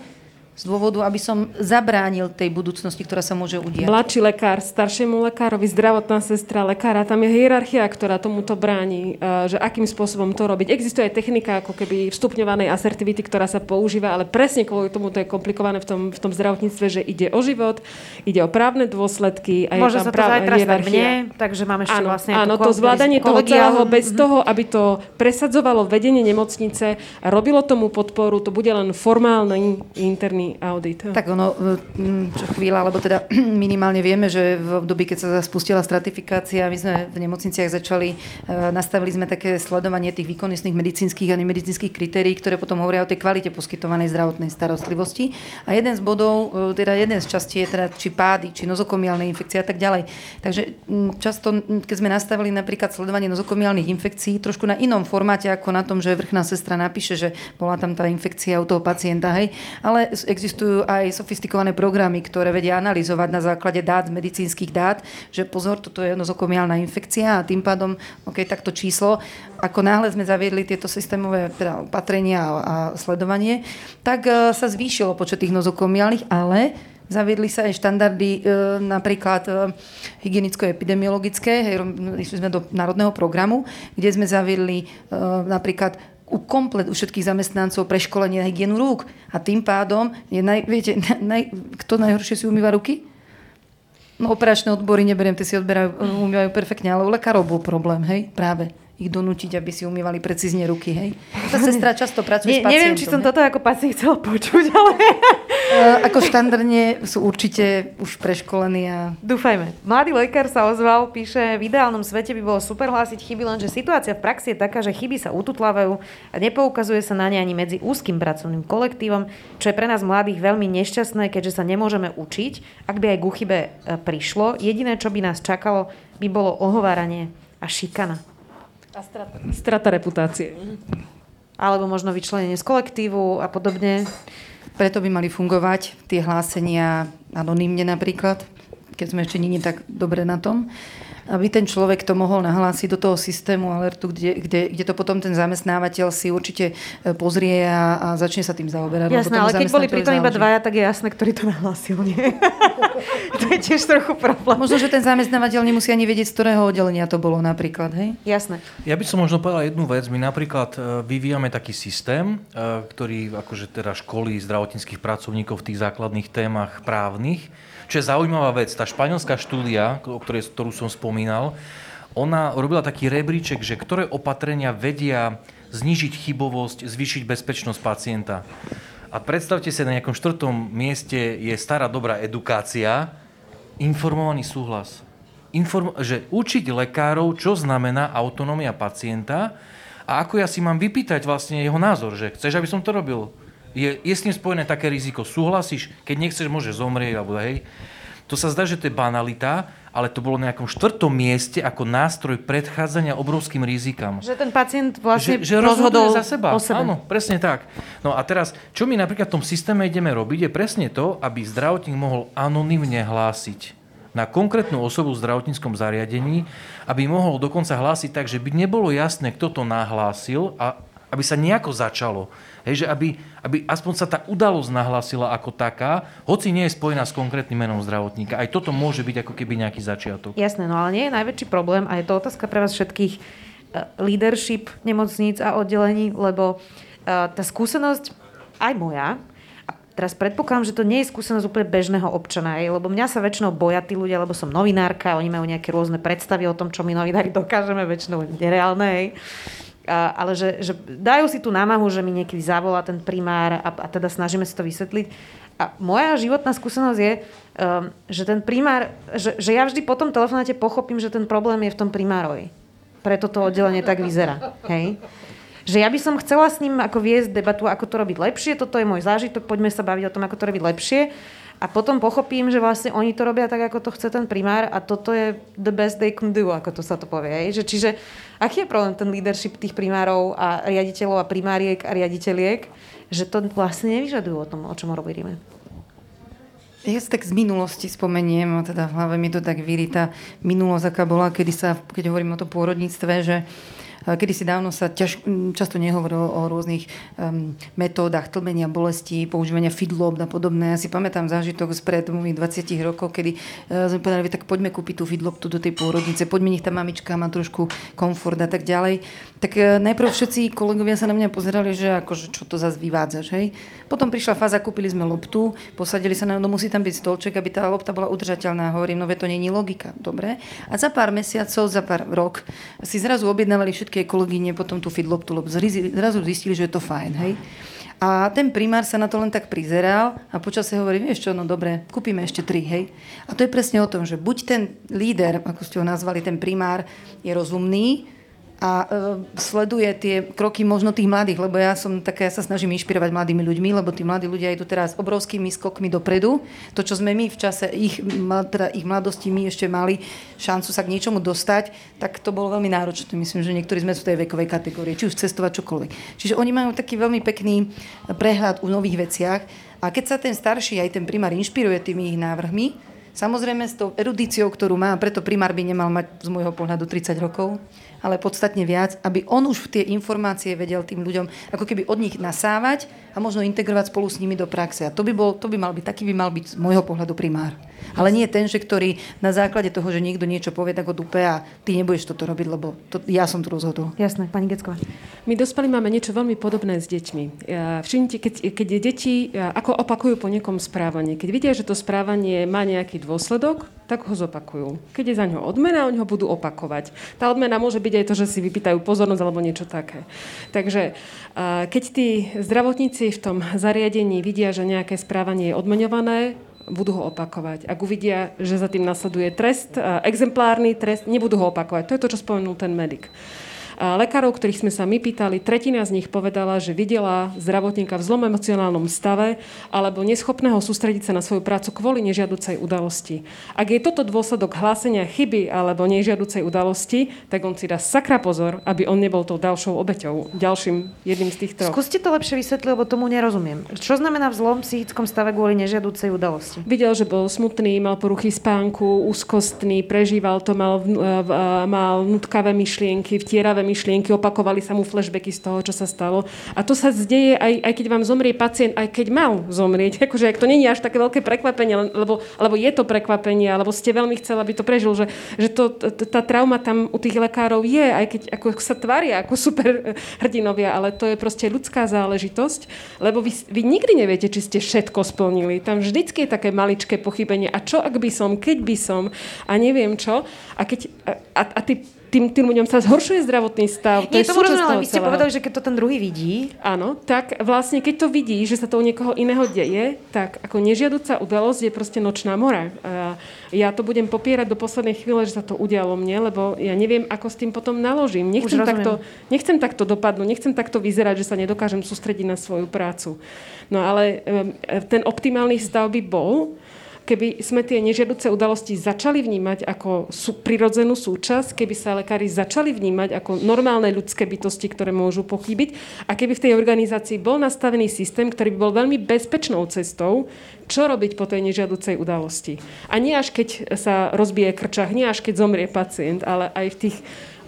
z dôvodu, aby som zabránil tej budúcnosti, ktorá sa môže udiať. Mladší lekár, staršiemu lekárovi, zdravotná sestra lekára, tam je hierarchia, ktorá tomuto bráni, e, že akým spôsobom to robiť. Existuje aj technika ako keby vstupňovanej asertivity, ktorá sa používa, ale presne kvôli tomu to je komplikované v tom, v tom zdravotníctve, že ide o život, ide o právne dôsledky a Môže je tam sa to zajtra mne, takže máme ešte Áno, vlastne áno to zvládanie toho celého bez Mhm. toho, aby to presadzovalo vedenie nemocnice a robilo tomu podporu, to bude len formálny interný audit. Tak ono, mm, čo chvíľa, lebo teda minimálne vieme, že v období, keď sa spustila stratifikácia, my sme v nemocniciach začali, e, nastavili sme také sledovanie tých výkonnostných medicínskych a nemedicínskych kritérií, ktoré potom hovoria o tej kvalite poskytovanej zdravotnej starostlivosti. A jeden z bodov, e, teda jeden z častí je teda či pády, či nozokomiálne infekcie a tak ďalej. Takže často, keď sme nastavili napríklad sledovanie nozokomiálnych infekcií, trošku na inom formáte ako na tom, že vrchná sestra napíše, že bola tam tá infekcia u toho pacienta, hej. Ale existujú aj sofistikované programy, ktoré vedia analyzovať na základe dát, medicínskych dát, že pozor, toto je nozokomiálna infekcia a tým pádom, ok, takto číslo, ako náhle sme zaviedli tieto systémové teda, opatrenia a, sledovanie, tak e, sa zvýšilo počet tých nozokomiálnych, ale Zaviedli sa aj štandardy e, napríklad e, hygienicko-epidemiologické, išli sme do národného programu, kde sme zaviedli napríklad u komplet u všetkých zamestnancov preškolenie na hygienu rúk. A tým pádom, je naj, viete, naj, kto najhoršie si umýva ruky? No operačné odbory, neberiem, tie si odberajú, umývajú perfektne, ale u lekárov bol problém, hej, práve ich donútiť, aby si umývali precízne ruky, hej. Tá sestra často pracuje Ne, s pacientom. neviem, či som hej. toto ako pacient chcela počuť, ale E, Ako štandardne sú určite už preškolení a dúfajme. Mladý lekár sa ozval, píše, v ideálnom svete by bolo super hlásiť chyby, lenže situácia v praxi je taká, že chyby sa ututlávajú a nepoukazuje sa na ne ani medzi úzkým pracovným kolektívom, čo je pre nás mladých veľmi nešťastné, keďže sa nemôžeme učiť. Ak by aj ku chybe e, prišlo, jediné, čo by nás čakalo, by bolo ohováranie a šikana. A strata, strata reputácie. Alebo možno vyčlenenie z kolektívu a podobne. preto by mali fungovať tie hlásenia anonymne napríklad, keď sme ešte nie tak dobre na tom, aby ten človek to mohol nahlásiť do toho systému alertu, kde, kde, kde to potom ten zamestnávateľ si určite e, pozrie a, a začne sa tým zaoberať. Jasné, ale keď boli zamestnateľovi pri tom iba dvaja, tak je jasné, ktorý to nahlásil, nie? to je tiež trochu problém. Možno, že ten zamestnávateľ nemusí ani vedieť, z ktorého oddelenia to bolo napríklad, hej? Jasné. Ja by som možno povedal jednu vec. My napríklad e, vyvíjame taký systém, e, ktorý akože teda školí zdravotníckých pracovníkov v tých základných témach právnych, čo je zaujímavá vec. Tá španielská štúdia, o ktorej, ktorú som spomínal, ona robila taký rebríček, že ktoré opatrenia vedia znižiť chybovosť, zvýšiť bezpečnosť pacienta. A predstavte si, na nejakom štvrtom mieste je stará dobrá edukácia, informovaný súhlas. Inform- že učiť lekárov, čo znamená autonómia pacienta a ako ja si mám vypýtať vlastne jeho názor, že chceš, aby som to robil. Je, je s tým spojené také riziko. Súhlasíš? Keď nechceš, môžeš zomrieť, alebo hej. To sa zdá, že to je banalita, ale to bolo na nejakom štvrtom mieste ako nástroj predchádzania obrovským rizikám. Že ten pacient vlastne že, že rozhodol za seba. o sebe. Áno, presne tak. No a teraz, čo my napríklad v tom systéme ideme robiť, je presne to, aby zdravotník mohol anonymne hlásiť na konkrétnu osobu v zdravotníckom zariadení, aby mohol dokonca hlásiť tak, že by nebolo jasné, kto to nahlásil a aby sa nejako začalo. Hej, že aby, aby aspoň sa tá udalosť nahlásila ako taká, hoci nie je spojená s konkrétnym menom zdravotníka. Aj toto môže byť ako keby nejaký začiatok. Jasné, no ale nie je najväčší problém a je to otázka pre vás všetkých eh, leadership nemocníc a oddelení, lebo eh, tá skúsenosť, aj moja, teraz predpokladám, že to nie je skúsenosť úplne bežného občana, aj, lebo mňa sa väčšinou boja tí ľudia, lebo som novinárka, oni majú nejaké rôzne predstavy o tom, čo my novinári dokážeme, väčšinou nereálne, hej. Ale že, že dajú si tú námahu, že mi niekedy zavolá ten primár a, a teda snažíme si to vysvetliť. A moja životná skúsenosť je, um, že ten primár, že, že ja vždy po tom telefonáte pochopím, že ten problém je v tom primárovi. Preto to oddelenie tak vyzerá. Hej? Že ja by som chcela s ním ako viesť debatu, ako to robiť lepšie, toto je môj zážitok, poďme sa baviť o tom, ako to robiť lepšie. A potom pochopím, že vlastne oni to robia tak, ako to chce ten primár a toto je the best they can do, ako to sa to povie. Že, čiže aký je problém ten leadership tých primárov a riaditeľov a primáriek a riaditeľiek, že to vlastne nevyžadujú o tom, o čom hovoríme. Ja si tak z minulosti spomeniem, a teda v hlave mi to tak vyrita minulosť, aká bola, kedy sa, keď hovorím o tom pôrodníctve, že Kedy si dávno sa ťaž, často nehovorilo o rôznych um, metódach tlmenia bolesti, používania fidlob a podobné. Ja si pamätám zážitok spred mojich 20 rokov, kedy uh, sme povedali, tak poďme kúpiť tú tu do tej pôrodnice, poďme nech tá mamička má trošku komfort a tak ďalej. Tak uh, najprv všetci kolegovia sa na mňa pozerali, že akože čo to zase vyvádzaš, hej. Potom prišla fáza, kúpili sme loptu, posadili sa na no musí tam byť stolček, aby tá lopta bola udržateľná. Hovorím, no to není logika. Dobre. A za pár mesiacov, za pár rok si zrazu objednávali všetky všetky kolegyne potom tú fidloptu, lebo zrazu zistili, že je to fajn, hej. A ten primár sa na to len tak prizeral a počasie hovorí, vieš čo, no dobre, kúpime ešte tri, hej. A to je presne o tom, že buď ten líder, ako ste ho nazvali, ten primár, je rozumný, a e, sleduje tie kroky možno tých mladých, lebo ja som také, ja sa snažím inšpirovať mladými ľuďmi, lebo tí mladí ľudia idú teraz obrovskými skokmi dopredu. To, čo sme my v čase ich, teda ich mladosti my ešte mali šancu sa k niečomu dostať, tak to bolo veľmi náročné. Myslím, že niektorí sme v tej vekovej kategórii, či už cestovať čokoľvek. Čiže oni majú taký veľmi pekný prehľad u nových veciach a keď sa ten starší, aj ten primár inšpiruje tými ich návrhmi, Samozrejme s tou erudíciou, ktorú má, preto primár by nemal mať z môjho pohľadu 30 rokov, ale podstatne viac, aby on už tie informácie vedel tým ľuďom ako keby od nich nasávať a možno integrovať spolu s nimi do praxe. A to by, bol, to by mal byť, taký by mal byť z môjho pohľadu primár. Ale nie ten, že ktorý na základe toho, že niekto niečo povie, tak ho dupe a ty nebudeš toto robiť, lebo to, ja som tu rozhodol. Jasné, pani Gecková. My dospali máme niečo veľmi podobné s deťmi. Všimnite, keď, keď deti ako opakujú po niekom správanie. Keď vidia, že to správanie má nejaký dôsledok, tak ho zopakujú. Keď je za ňo odmena, oni ho budú opakovať. Tá odmena môže byť aj to, že si vypýtajú pozornosť alebo niečo také. Takže keď tí zdravotníci v tom zariadení vidia, že nejaké správanie je odmenované, budú ho opakovať. Ak uvidia, že za tým nasleduje trest, exemplárny trest, nebudú ho opakovať. To je to, čo spomenul ten medic. Lekárov, ktorých sme sa my pýtali, tretina z nich povedala, že videla zdravotníka v zlom emocionálnom stave alebo neschopného sústrediť sa na svoju prácu kvôli nežiaducej udalosti. Ak je toto dôsledok hlásenia chyby alebo nežiaducej udalosti, tak on si dá sakra pozor, aby on nebol tou ďalšou obeťou, ďalším jedným z týchto. Skúste to lepšie vysvetliť, lebo tomu nerozumiem. Čo znamená v zlom psychickom stave kvôli nežiaducej udalosti? Videl, že bol smutný, mal poruchy spánku, úzkostný, prežíval to, mal, mal nutkavé myšlienky, vtieravé myšlienky, opakovali sa mu flashbacky z toho, čo sa stalo. A to sa zdeje aj, aj keď vám zomrie pacient, aj keď mal zomrieť. Akože ak to není až také veľké prekvapenie, lebo, lebo je to prekvapenie, alebo ste veľmi chceli, aby to prežil, že, že to, tá trauma tam u tých lekárov je, aj keď ako sa tvária ako super hrdinovia, ale to je proste ľudská záležitosť, lebo vy, vy nikdy neviete, či ste všetko splnili. Tam vždycky je také maličké pochybenie. A čo ak by som, keď by som a neviem čo. A, keď, a, a ty tým, tým ľuďom sa zhoršuje zdravotný stav. To Nie, je tomu rozumiem, ale vy ste povedali, že keď to ten druhý vidí. Áno, tak vlastne keď to vidí, že sa to u niekoho iného deje, tak ako nežiaduca udalosť je proste nočná mora. A ja to budem popierať do poslednej chvíle, že sa to udialo mne, lebo ja neviem, ako s tým potom naložím. Nechcem, takto, nechcem takto dopadnúť, nechcem takto vyzerať, že sa nedokážem sústrediť na svoju prácu. No ale ten optimálny stav by bol, keby sme tie nežiaduce udalosti začali vnímať ako sú, prirodzenú súčasť, keby sa lekári začali vnímať ako normálne ľudské bytosti, ktoré môžu pochybiť a keby v tej organizácii bol nastavený systém, ktorý by bol veľmi bezpečnou cestou, čo robiť po tej nežiaducej udalosti. A nie až keď sa rozbije krčach, nie až keď zomrie pacient, ale aj v tých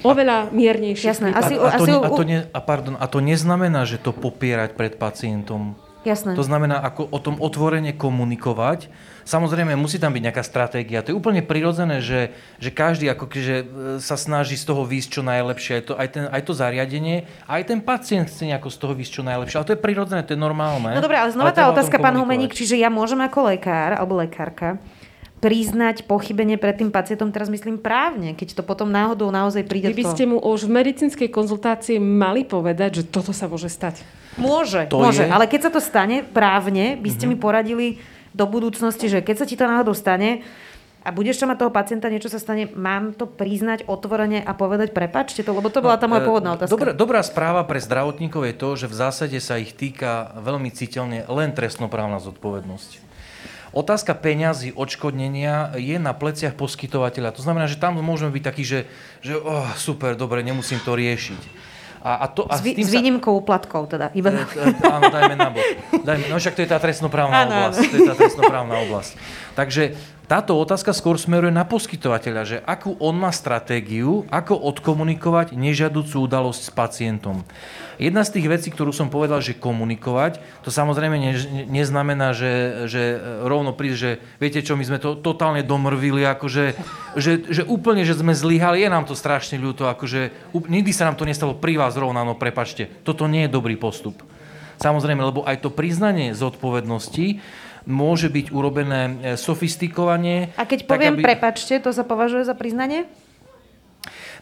oveľa miernejších. Jasné. Asi, a, a, to, a, to ne, a, pardon, a to neznamená, že to popierať pred pacientom. Jasné. To znamená, ako o tom otvorene komunikovať, Samozrejme, musí tam byť nejaká stratégia. To je úplne prirodzené, že, že každý ako keže sa snaží z toho výjsť čo najlepšie. Aj to, aj, ten, aj to zariadenie, aj ten pacient chce nejako z toho výjsť čo najlepšie. Ale to je prirodzené, to je normálne. No dobré, ale znova ale tá otázka, pán Humeník, čiže ja môžem ako lekár alebo lekárka priznať pochybenie pred tým pacientom, teraz myslím právne, keď to potom náhodou naozaj príde Vy by ste mu už v medicínskej konzultácii mali povedať, že toto sa môže stať. Môže, to môže, je... ale keď sa to stane právne, by ste mm-hmm. mi poradili, do budúcnosti, že keď sa ti to náhodou stane, a budeš tam mať toho pacienta, niečo sa stane, mám to priznať otvorene a povedať, prepačte to, lebo to bola tá moja no, pôvodná otázka. Dobrá, dobrá správa pre zdravotníkov je to, že v zásade sa ich týka veľmi citeľne len trestnoprávna zodpovednosť. Otázka peňazí, odškodnenia je na pleciach poskytovateľa. To znamená, že tam môžeme byť takí, že, že oh, super, dobre, nemusím to riešiť. A, a to, a s, vý, s výnimkou úplatkov teda. Iba... E, e, áno, dajme na bod. Dajme, no však to je tá trestnoprávna oblasť. To je tá trestnoprávna oblasť. Takže táto otázka skôr smeruje na poskytovateľa, že akú on má stratégiu, ako odkomunikovať nežiaducú udalosť s pacientom. Jedna z tých vecí, ktorú som povedal, že komunikovať, to samozrejme ne, neznamená, že, že rovno príde, že viete čo, my sme to totálne domrvili, akože, že, že úplne, že sme zlyhali, je nám to strašne ľúto, akože nikdy sa nám to nestalo pri vás rovná, no prepačte, toto nie je dobrý postup. Samozrejme, lebo aj to priznanie zodpovednosti môže byť urobené e, sofistikovanie. A keď poviem tak, aby... prepačte, to sa považuje za priznanie?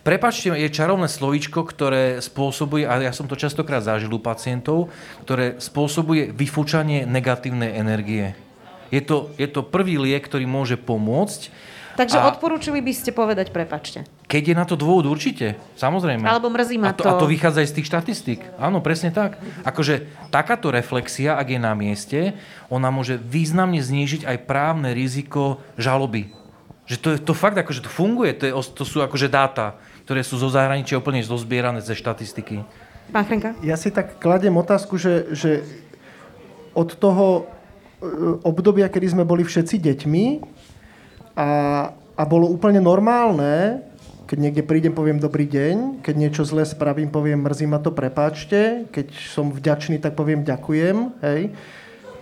Prepačte je čarovné slovíčko, ktoré spôsobuje, a ja som to častokrát zažil u pacientov, ktoré spôsobuje vyfúčanie negatívnej energie. Je to, je to prvý liek, ktorý môže pomôcť Takže a... odporúčili by ste povedať prepačte. Keď je na to dôvod určite, samozrejme. Alebo mrzí ma a to. A to vychádza aj z tých štatistík. Áno, presne tak. Akože takáto reflexia, ak je na mieste, ona môže významne znížiť aj právne riziko žaloby. Že to, je, to fakt akože to funguje, to, je, to sú akože dáta, ktoré sú zo zahraničia úplne zozbierané ze štatistiky. Pán Chrenka? Ja si tak kladiem otázku, že, že od toho e, obdobia, kedy sme boli všetci deťmi, a, a bolo úplne normálne, keď niekde prídem, poviem dobrý deň, keď niečo zlé spravím, poviem mrzí ma to, prepáčte, keď som vďačný, tak poviem ďakujem, hej.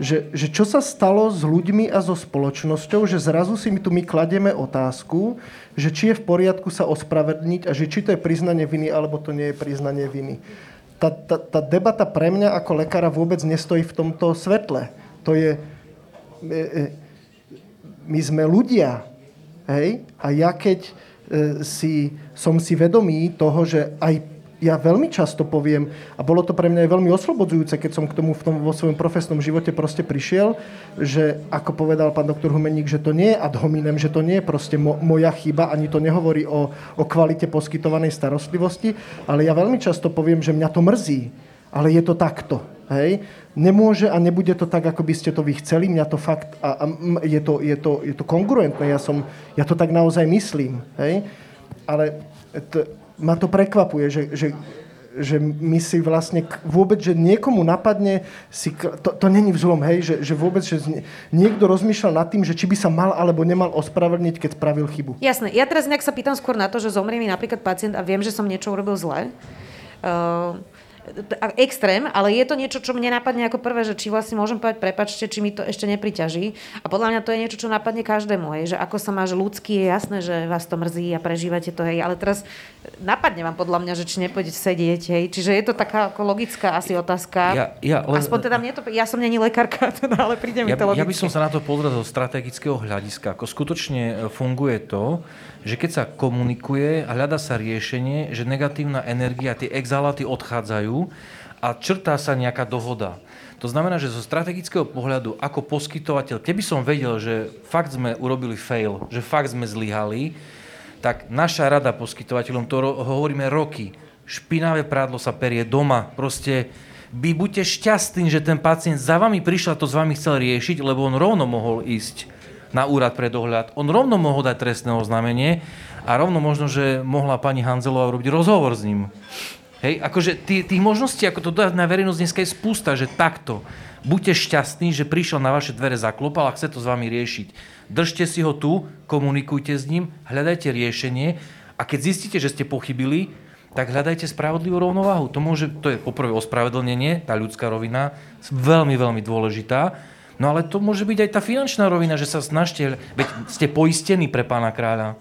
Že, že čo sa stalo s ľuďmi a so spoločnosťou, že zrazu si my tu my kladieme otázku, že či je v poriadku sa ospravedlniť a že či to je priznanie viny, alebo to nie je priznanie viny. Tá, tá, tá debata pre mňa ako lekára vôbec nestojí v tomto svetle. To je... My sme ľudia. Hej? A ja keď e, si, som si vedomý toho, že aj ja veľmi často poviem, a bolo to pre mňa aj veľmi oslobodzujúce, keď som k tomu v tom, vo svojom profesnom živote proste prišiel, že ako povedal pán doktor Humeník, že to nie je ad hominem, že to nie je proste mo, moja chyba, ani to nehovorí o, o kvalite poskytovanej starostlivosti, ale ja veľmi často poviem, že mňa to mrzí, ale je to takto. Hej? Nemôže a nebude to tak, ako by ste to vy chceli. Mňa to fakt, a, a je, to, je, to, je to kongruentné, ja, som, ja to tak naozaj myslím. Hej? Ale to, ma to prekvapuje, že, že, že my si vlastne vôbec, že niekomu napadne, si, to, to není vzlom, hej, že, že vôbec, že niekto rozmýšľal nad tým, že či by sa mal alebo nemal ospravedlniť, keď spravil chybu. Jasné. Ja teraz nejak sa pýtam skôr na to, že zomrie mi napríklad pacient a viem, že som niečo urobil zle. Uh, extrém, ale je to niečo, čo mne napadne ako prvé, že či vlastne môžem povedať, prepačte, či mi to ešte nepriťaží. A podľa mňa to je niečo, čo napadne každému, hej, že ako sa máš ľudský, je jasné, že vás to mrzí a prežívate to, hej, ale teraz napadne vám podľa mňa, že či nepôjdete sedieť, hej, čiže je to taká ako logická asi otázka. Ja, ja, len... Aspoň teda mne to, ja som není lekárka, teda, ale príde mi ja, to logicky. Ja by som sa na to pozrel zo strategického hľadiska, ako skutočne e, funguje to, že keď sa komunikuje a hľada sa riešenie, že negatívna energia, tie exhaláty odchádzajú, a črtá sa nejaká dohoda. To znamená, že zo strategického pohľadu ako poskytovateľ, keby som vedel, že fakt sme urobili fail, že fakt sme zlyhali, tak naša rada poskytovateľom, to hovoríme roky, špinavé prádlo sa perie doma, proste vy buďte šťastní, že ten pacient za vami prišiel a to s vami chcel riešiť, lebo on rovno mohol ísť na úrad pre dohľad. On rovno mohol dať trestné oznámenie a rovno možno, že mohla pani Hanzelová robiť rozhovor s ním. Hej, akože tých, tých možností, ako to dať na verejnosť dneska je spústa, že takto. Buďte šťastní, že prišiel na vaše dvere, zaklopal a chce to s vami riešiť. Držte si ho tu, komunikujte s ním, hľadajte riešenie a keď zistíte, že ste pochybili, tak hľadajte spravodlivú rovnováhu. To, môže, to je poprvé ospravedlnenie, tá ľudská rovina, veľmi, veľmi dôležitá. No ale to môže byť aj tá finančná rovina, že sa snažte, veď ste poistení pre pána kráľa.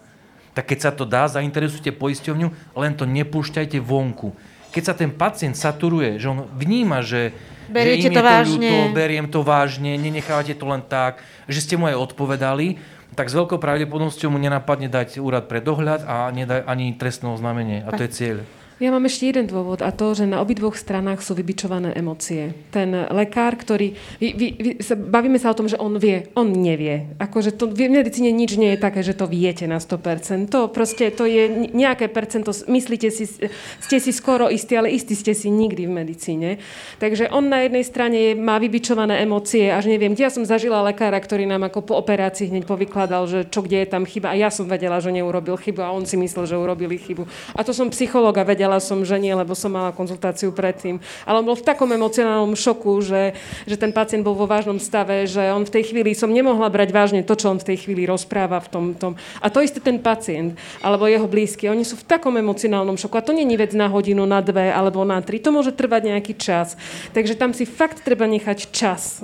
Tak keď sa to dá, zainteresujte poisťovňu, len to nepúšťajte vonku keď sa ten pacient saturuje, že on vníma, že, Beriete že to, to vážne. Ľúto, beriem to vážne, nenechávate to len tak, že ste mu aj odpovedali, tak s veľkou pravdepodobnosťou mu nenapadne dať úrad pre dohľad a nedať ani trestné oznámenie. A to je cieľ. Ja mám ešte jeden dôvod a to, že na obidvoch stranách sú vybičované emócie. Ten lekár, ktorý... Vy, vy, vy, sa, bavíme sa o tom, že on vie. On nevie. Akože to, v medicíne nič nie je také, že to viete na 100%. To proste, to je nejaké percento. Myslíte si, ste si skoro istí, ale istí ste si nikdy v medicíne. Takže on na jednej strane má vybičované emócie, až neviem, kde ja som zažila lekára, ktorý nám ako po operácii hneď povykladal, že čo kde je tam chyba. A ja som vedela, že neurobil chybu a on si myslel, že urobili chybu. A to som psychológa vedela Vedela som, že nie, lebo som mala konzultáciu predtým. Ale on bol v takom emocionálnom šoku, že, že ten pacient bol vo vážnom stave, že on v tej chvíli som nemohla brať vážne to, čo on v tej chvíli rozpráva v tom. tom. A to isté ten pacient, alebo jeho blízky, oni sú v takom emocionálnom šoku. A to je vec na hodinu, na dve alebo na tri. To môže trvať nejaký čas. Takže tam si fakt treba nechať čas.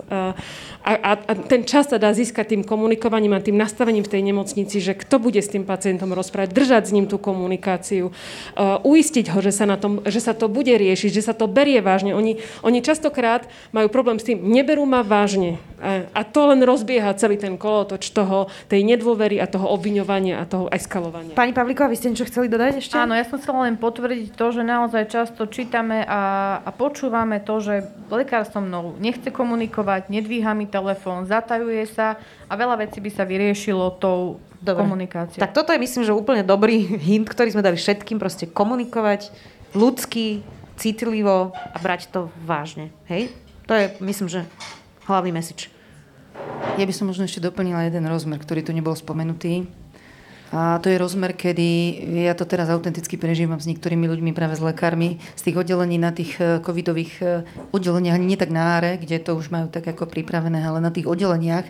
A, a, ten čas sa dá získať tým komunikovaním a tým nastavením v tej nemocnici, že kto bude s tým pacientom rozprávať, držať s ním tú komunikáciu, uh, uistiť ho, že sa, na tom, že sa to bude riešiť, že sa to berie vážne. Oni, oni častokrát majú problém s tým, neberú ma vážne. A, a to len rozbieha celý ten kolotoč toho, tej nedôvery a toho obviňovania a toho eskalovania. Pani Pavlíková, vy ste niečo chceli dodať ešte? Áno, ja som chcela len potvrdiť to, že naozaj často čítame a, a počúvame to, že lekár so mnou nechce komunikovať, nedvíha mi telefón, zatajuje sa a veľa vecí by sa vyriešilo tou Dobre. komunikáciou. Tak toto je myslím, že úplne dobrý hint, ktorý sme dali všetkým, proste komunikovať ľudsky, citlivo a brať to vážne. Hej? To je, myslím, že hlavný message. Ja by som možno ešte doplnila jeden rozmer, ktorý tu nebol spomenutý. A to je rozmer, kedy ja to teraz autenticky prežívam s niektorými ľuďmi, práve s lekármi, z tých oddelení na tých e, covidových e, oddeleniach, ani nie tak na áre, kde to už majú tak ako pripravené, ale na tých oddeleniach,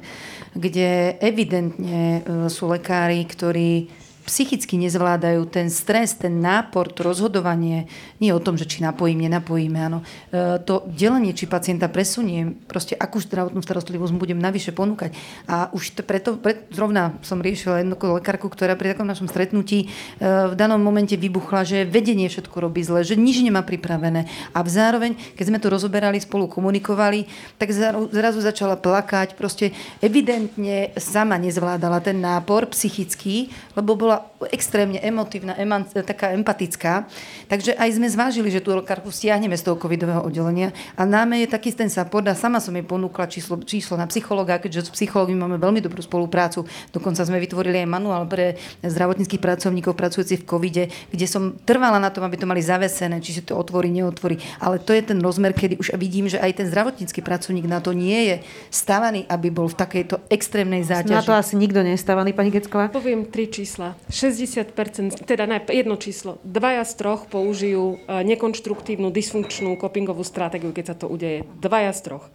kde evidentne e, sú lekári, ktorí psychicky nezvládajú ten stres, ten nápor, to rozhodovanie, nie o tom, že či napojím, nenapojíme, áno, e, to delenie, či pacienta presuniem, proste akú zdravotnú starostlivosť mu budem navyše ponúkať. A už to preto, pre, zrovna som riešila jednu lekárku, ktorá pri takom našom stretnutí e, v danom momente vybuchla, že vedenie všetko robí zle, že nič nemá pripravené. A zároveň, keď sme to rozoberali, spolu komunikovali, tak zrazu začala plakať, proste evidentne sama nezvládala ten nápor psychický, lebo bola extrémne emotívna, eman, taká empatická. Takže aj sme zvážili, že tú lekárku stiahneme z toho covidového oddelenia a náme je taký ten support a sama som jej ponúkla číslo, číslo na psychologa, keďže s psychológmi máme veľmi dobrú spoluprácu. Dokonca sme vytvorili aj manuál pre zdravotníckých pracovníkov pracujúcich v covide, kde som trvala na tom, aby to mali zavesené, či si to otvorí, neotvorí. Ale to je ten rozmer, kedy už vidím, že aj ten zdravotnícky pracovník na to nie je stavaný, aby bol v takejto extrémnej záťaži. Na to asi nikto nie je stavaný, pani Gecková. Poviem tri čísla. 60%, teda jedno číslo, dvaja z troch použijú e, nekonštruktívnu, dysfunkčnú copingovú stratégiu, keď sa to udeje. Dvaja z troch.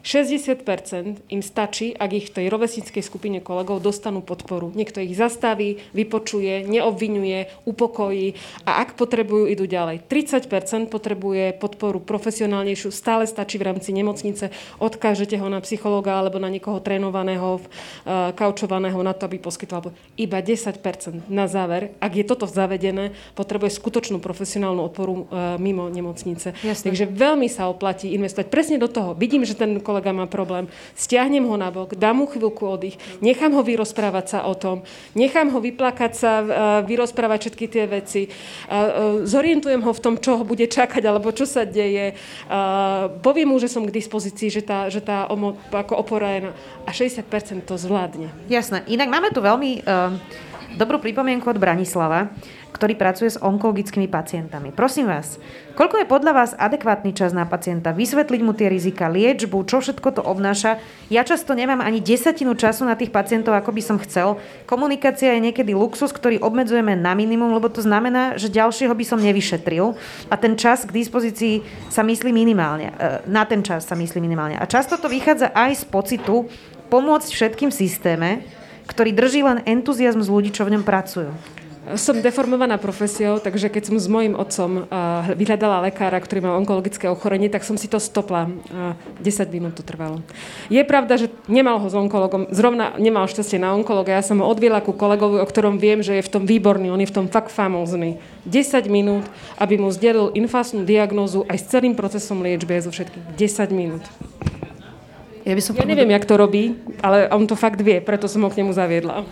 60% im stačí, ak ich v tej rovesnickej skupine kolegov dostanú podporu. Niekto ich zastaví, vypočuje, neobvinuje, upokojí a ak potrebujú, idú ďalej. 30% potrebuje podporu profesionálnejšiu, stále stačí v rámci nemocnice, odkážete ho na psychológa alebo na niekoho trénovaného, uh, kaučovaného na to, aby poskytoval. Iba 10% na záver, ak je toto zavedené, potrebuje skutočnú profesionálnu odporu uh, mimo nemocnice. Jasne. Takže veľmi sa oplatí investovať presne do toho. Vidím, že ten kolega má problém, stiahnem ho na bok, dám mu chvíľku oddych, nechám ho vyrozprávať sa o tom, nechám ho vyplakať sa, vyrozprávať všetky tie veci, zorientujem ho v tom, čo ho bude čakať alebo čo sa deje, poviem mu, že som k dispozícii, že tá, že tá ako opora je na, a 60% to zvládne. Jasné. Inak máme tu veľmi uh, dobrú pripomienku od Branislava ktorý pracuje s onkologickými pacientami. Prosím vás, koľko je podľa vás adekvátny čas na pacienta? Vysvetliť mu tie rizika, liečbu, čo všetko to obnáša. Ja často nemám ani desatinu času na tých pacientov, ako by som chcel. Komunikácia je niekedy luxus, ktorý obmedzujeme na minimum, lebo to znamená, že ďalšieho by som nevyšetril a ten čas k dispozícii sa myslí minimálne. E, na ten čas sa myslí minimálne. A často to vychádza aj z pocitu pomôcť všetkým systéme, ktorý drží len entuziasmus ľudí, čo v ňom pracujú. Som deformovaná profesiou, takže keď som s mojim otcom vyhľadala lekára, ktorý má onkologické ochorenie, tak som si to stopla. 10 minút to trvalo. Je pravda, že nemal ho s onkologom, zrovna nemal šťastie na onkologa. Ja som ho odviela ku kolegovi, o ktorom viem, že je v tom výborný, on je v tom fakt famózny. 10 minút, aby mu zdelil infásnu diagnózu aj s celým procesom liečby, zo všetkých 10 minút. Ja, by som ja neviem, jak to robí, ale on to fakt vie, preto som ho k nemu zaviedla.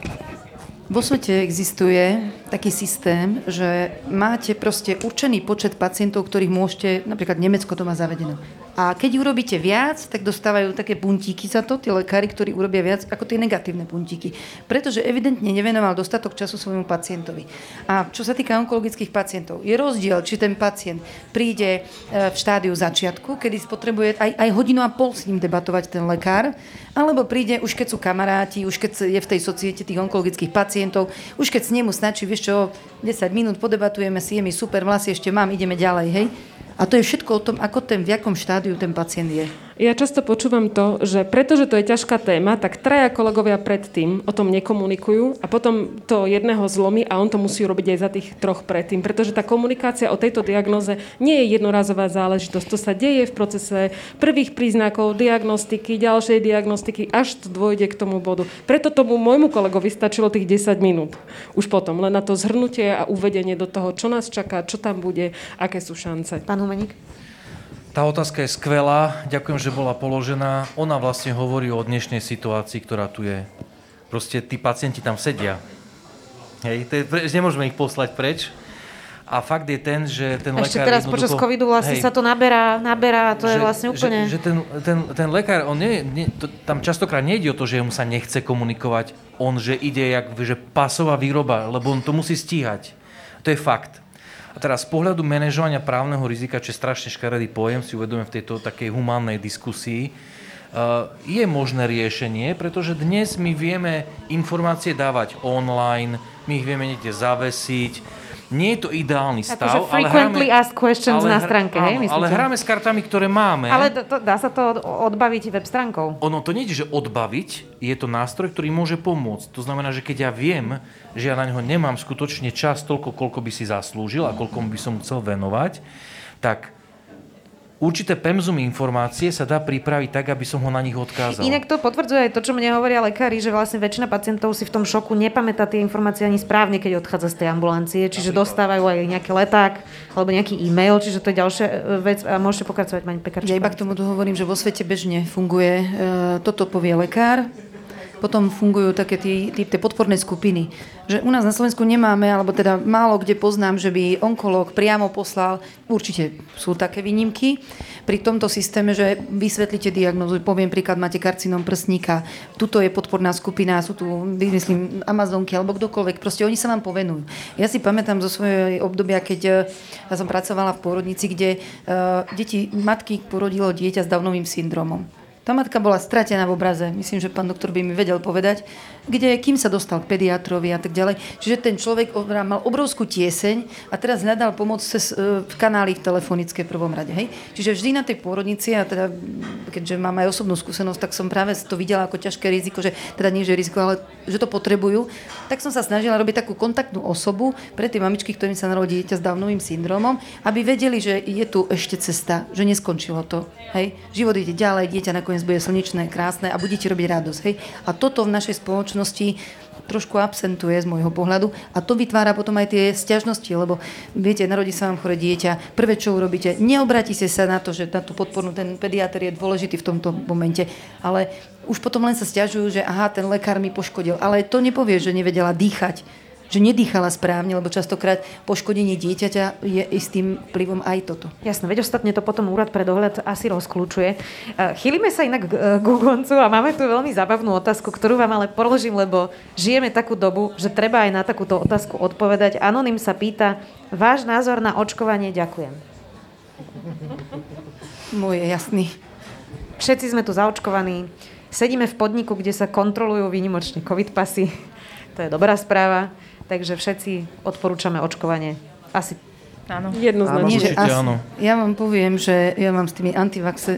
Vo svete existuje taký systém, že máte proste určený počet pacientov, ktorých môžete, napríklad Nemecko to má zavedené. A keď urobíte viac, tak dostávajú také puntíky za to, tí lekári, ktorí urobia viac ako tie negatívne puntíky. Pretože evidentne nevenoval dostatok času svojmu pacientovi. A čo sa týka onkologických pacientov, je rozdiel, či ten pacient príde e, v štádiu začiatku, kedy potrebuje aj, aj hodinu a pol s ním debatovať ten lekár, alebo príde už keď sú kamaráti, už keď je v tej societe tých onkologických pacientov, už keď s nemu stačí, vieš čo, 10 minút podebatujeme si, je mi super, vlasy ešte mám, ideme ďalej, hej. A to je všetko o tom, ako ten, v jakom štádiu ten pacient je. Ja často počúvam to, že pretože to je ťažká téma, tak traja kolegovia predtým o tom nekomunikujú a potom to jedného zlomí a on to musí robiť aj za tých troch predtým. Pretože tá komunikácia o tejto diagnoze nie je jednorazová záležitosť. To sa deje v procese prvých príznakov, diagnostiky, ďalšej diagnostiky, až to dôjde k tomu bodu. Preto tomu môjmu kolegovi stačilo tých 10 minút. Už potom, len na to zhrnutie a uvedenie do toho, čo nás čaká, čo tam bude, aké sú šance. Pán Humeník? Tá otázka je skvelá, ďakujem, že bola položená. Ona vlastne hovorí o dnešnej situácii, ktorá tu je. Proste tí pacienti tam sedia. Hej, to je, nemôžeme ich poslať preč. A fakt je ten, že ten Ešte lekár... teraz počas covidu vlastne hej, sa to naberá, naberá, to že, je vlastne úplne... Že, že ten, ten, ten lekár, on nie, nie, to, tam častokrát nejde o to, že mu sa nechce komunikovať, on, že ide jak že pasová výroba, lebo on to musí stíhať. To je fakt. A teraz z pohľadu manažovania právneho rizika, čo je strašne škaredý pojem, si uvedomujem v tejto takej humánnej diskusii, uh, je možné riešenie, pretože dnes my vieme informácie dávať online, my ich vieme niekde zavesiť, nie je to ideálny stav, akože ale hráme... asked questions ale, na stránke, áno, hej? Ale hráme s kartami, ktoré máme. Ale to, to, dá sa to odbaviť web stránkou? Ono to nie je, že odbaviť, je to nástroj, ktorý môže pomôcť. To znamená, že keď ja viem, že ja na neho nemám skutočne čas toľko, koľko by si zaslúžil a koľko by som chcel venovať, tak určité pemzum informácie sa dá pripraviť tak, aby som ho na nich odkázal. Inak to potvrdzuje aj to, čo mne hovoria lekári, že vlastne väčšina pacientov si v tom šoku nepamätá tie informácie ani správne, keď odchádza z tej ambulancie, čiže dostávajú aj nejaký leták alebo nejaký e-mail, čiže to je ďalšia e, vec. A môžete pokračovať, pani Pekarčík. Ja iba k tomu hovorím, že vo svete bežne funguje, e, toto povie lekár, potom fungujú také tie, tie, tie podporné skupiny. Že u nás na Slovensku nemáme, alebo teda málo kde poznám, že by onkolog priamo poslal, určite sú také výnimky, pri tomto systéme, že vysvetlíte diagnozu, poviem príklad, máte karcinom prsníka, tuto je podporná skupina, sú tu, myslím, Amazonky alebo kdokoľvek, proste oni sa vám povenujú. Ja si pamätám zo svojej obdobia, keď eh, ja som pracovala v pôrodnici, kde uh, deti, matky porodilo dieťa s Downovým syndromom. Tá matka bola stratená v obraze. Myslím, že pán doktor by mi vedel povedať, kde, kým sa dostal k pediatrovi a tak ďalej. Čiže ten človek mal obrovskú tieseň a teraz hľadal pomoc cez uh, kanály v telefonické prvom rade. Hej? Čiže vždy na tej pôrodnici, a teda, keďže mám aj osobnú skúsenosť, tak som práve to videla ako ťažké riziko, že teda nie, že riziko, ale že to potrebujú, tak som sa snažila robiť takú kontaktnú osobu pre tie mamičky, ktorým sa narodí dieťa s Downovým syndromom, aby vedeli, že je tu ešte cesta, že neskončilo to. Hej? Život ide ďalej, dieťa nakoniec bude slnečné, krásne a budete robiť radosť. Hej? A toto v našej spoločnosti trošku absentuje z môjho pohľadu. A to vytvára potom aj tie stiažnosti, lebo viete, narodí sa vám chore dieťa, prvé čo urobíte, neobratíte sa na to, že na tú podpornú ten pediatr je dôležitý v tomto momente, ale už potom len sa stiažujú, že aha, ten lekár mi poškodil, ale to nepovie, že nevedela dýchať, že nedýchala správne, lebo častokrát poškodenie dieťaťa je istým vplyvom aj toto. Jasné, veď ostatne to potom úrad pre dohľad asi rozklúčuje. E, chýlime sa inak k koncu a máme tu veľmi zábavnú otázku, ktorú vám ale položím, lebo žijeme takú dobu, že treba aj na takúto otázku odpovedať. Anonym sa pýta, váš názor na očkovanie, ďakujem. Môj je jasný. Všetci sme tu zaočkovaní. Sedíme v podniku, kde sa kontrolujú výnimočne covid pasy. To je dobrá správa takže všetci odporúčame očkovanie. Asi Áno. Jednoznačne. Nie, že asi, áno. Ja vám poviem, že ja mám s tými antivax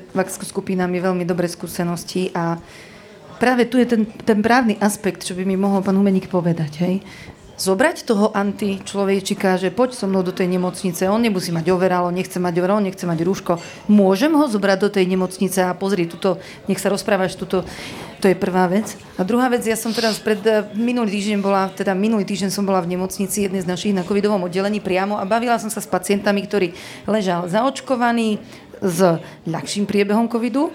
skupinami veľmi dobré skúsenosti a práve tu je ten, ten právny aspekt, čo by mi mohol pán Humeník povedať. Hej? Zobrať toho anti-človečika, že poď so mnou do tej nemocnice, on nemusí mať overalo, nechce mať overalo, nechce mať rúško. Môžem ho zobrať do tej nemocnice a pozri, tuto, nech sa rozprávaš, tuto, to je prvá vec. A druhá vec, ja som teraz pred, eh, minulý týždeň bola, teda minulý týždeň som bola v nemocnici jednej z našich na covidovom oddelení priamo a bavila som sa s pacientami, ktorý ležal zaočkovaný s ľahším priebehom covidu,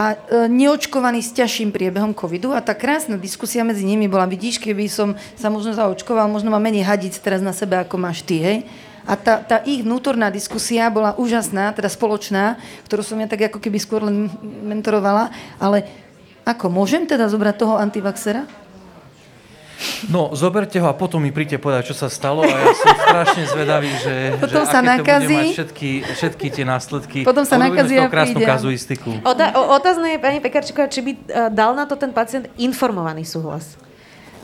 a e, neočkovaní s ťažším priebehom covidu a tá krásna diskusia medzi nimi bola, vidíš, keby som sa možno zaočkoval, možno mám menej hadic teraz na sebe, ako máš ty, hej? A tá, tá ich vnútorná diskusia bola úžasná, teda spoločná, ktorú som ja tak ako keby skôr len mentorovala, ale ako, môžem teda zobrať toho antivaxera? No, zoberte ho a potom mi príďte povedať, čo sa stalo a ja som strašne zvedavý, že, potom že sa aké nakazí, to bude mať všetky, všetky tie následky. Potom sa nakazí a príde. krásnu kazuistiku. Ota- otázne je, pani Pekarčíková, či by uh, dal na to ten pacient informovaný súhlas.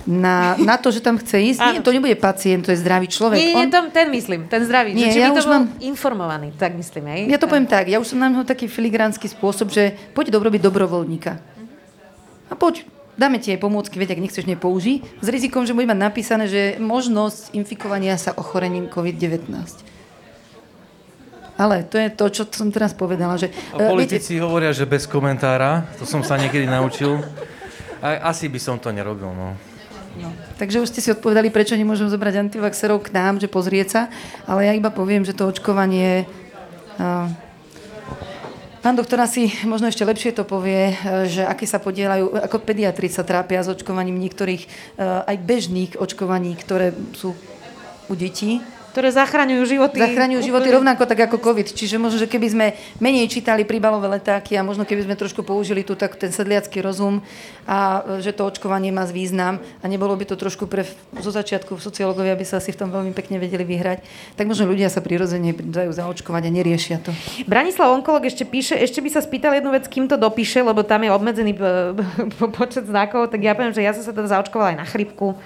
Na, na to, že tam chce ísť? Nie, to nebude pacient, to je zdravý človek. Nie, nie, On- to, ten myslím, ten zdravý. Nie, že či ja by to už bol mám- informovaný, tak myslím, hej? Ja to poviem tak, ja už som na neho taký filigránsky spôsob, že poď dobrobiť dobrovoľníka. A poď, dáme ti aj pomôcky, veď ak nechceš, nepoužij, s rizikom, že bude mať napísané, že možnosť infikovania sa ochorením COVID-19. Ale to je to, čo som teraz povedala, že... A e, viete, politici hovoria, že bez komentára, to som sa niekedy naučil. A, asi by som to nerobil, no. No, takže už ste si odpovedali, prečo nemôžem zobrať antivaxerov k nám, že pozrieť sa, ale ja iba poviem, že to očkovanie... Uh, pán doktor asi možno ešte lepšie to povie, eh, že aké sa podielajú, ako pediatri sa trápia s očkovaním niektorých uh, aj bežných očkovaní, ktoré sú u detí. Ktoré zachraňujú životy. Zachraňujú životy úplne. rovnako tak ako COVID. Čiže možno, že keby sme menej čítali príbalové letáky a možno keby sme trošku použili tu tak ten sedliacký rozum a e, že to očkovanie má význam a nebolo by to trošku pre, zo začiatku sociológovia by sa asi v tom veľmi pekne vedeli vyhrať, tak možno ľudia sa prirodzene dajú zaočkovať a neriešia to. Branislav Onkolog ešte píše, ešte by sa spýtal jednu vec, kým to dopíše, lebo tam je obmedzený e, po- počet znakov, tak ja poviem, že ja som sa teda zaočkovala aj na chrypku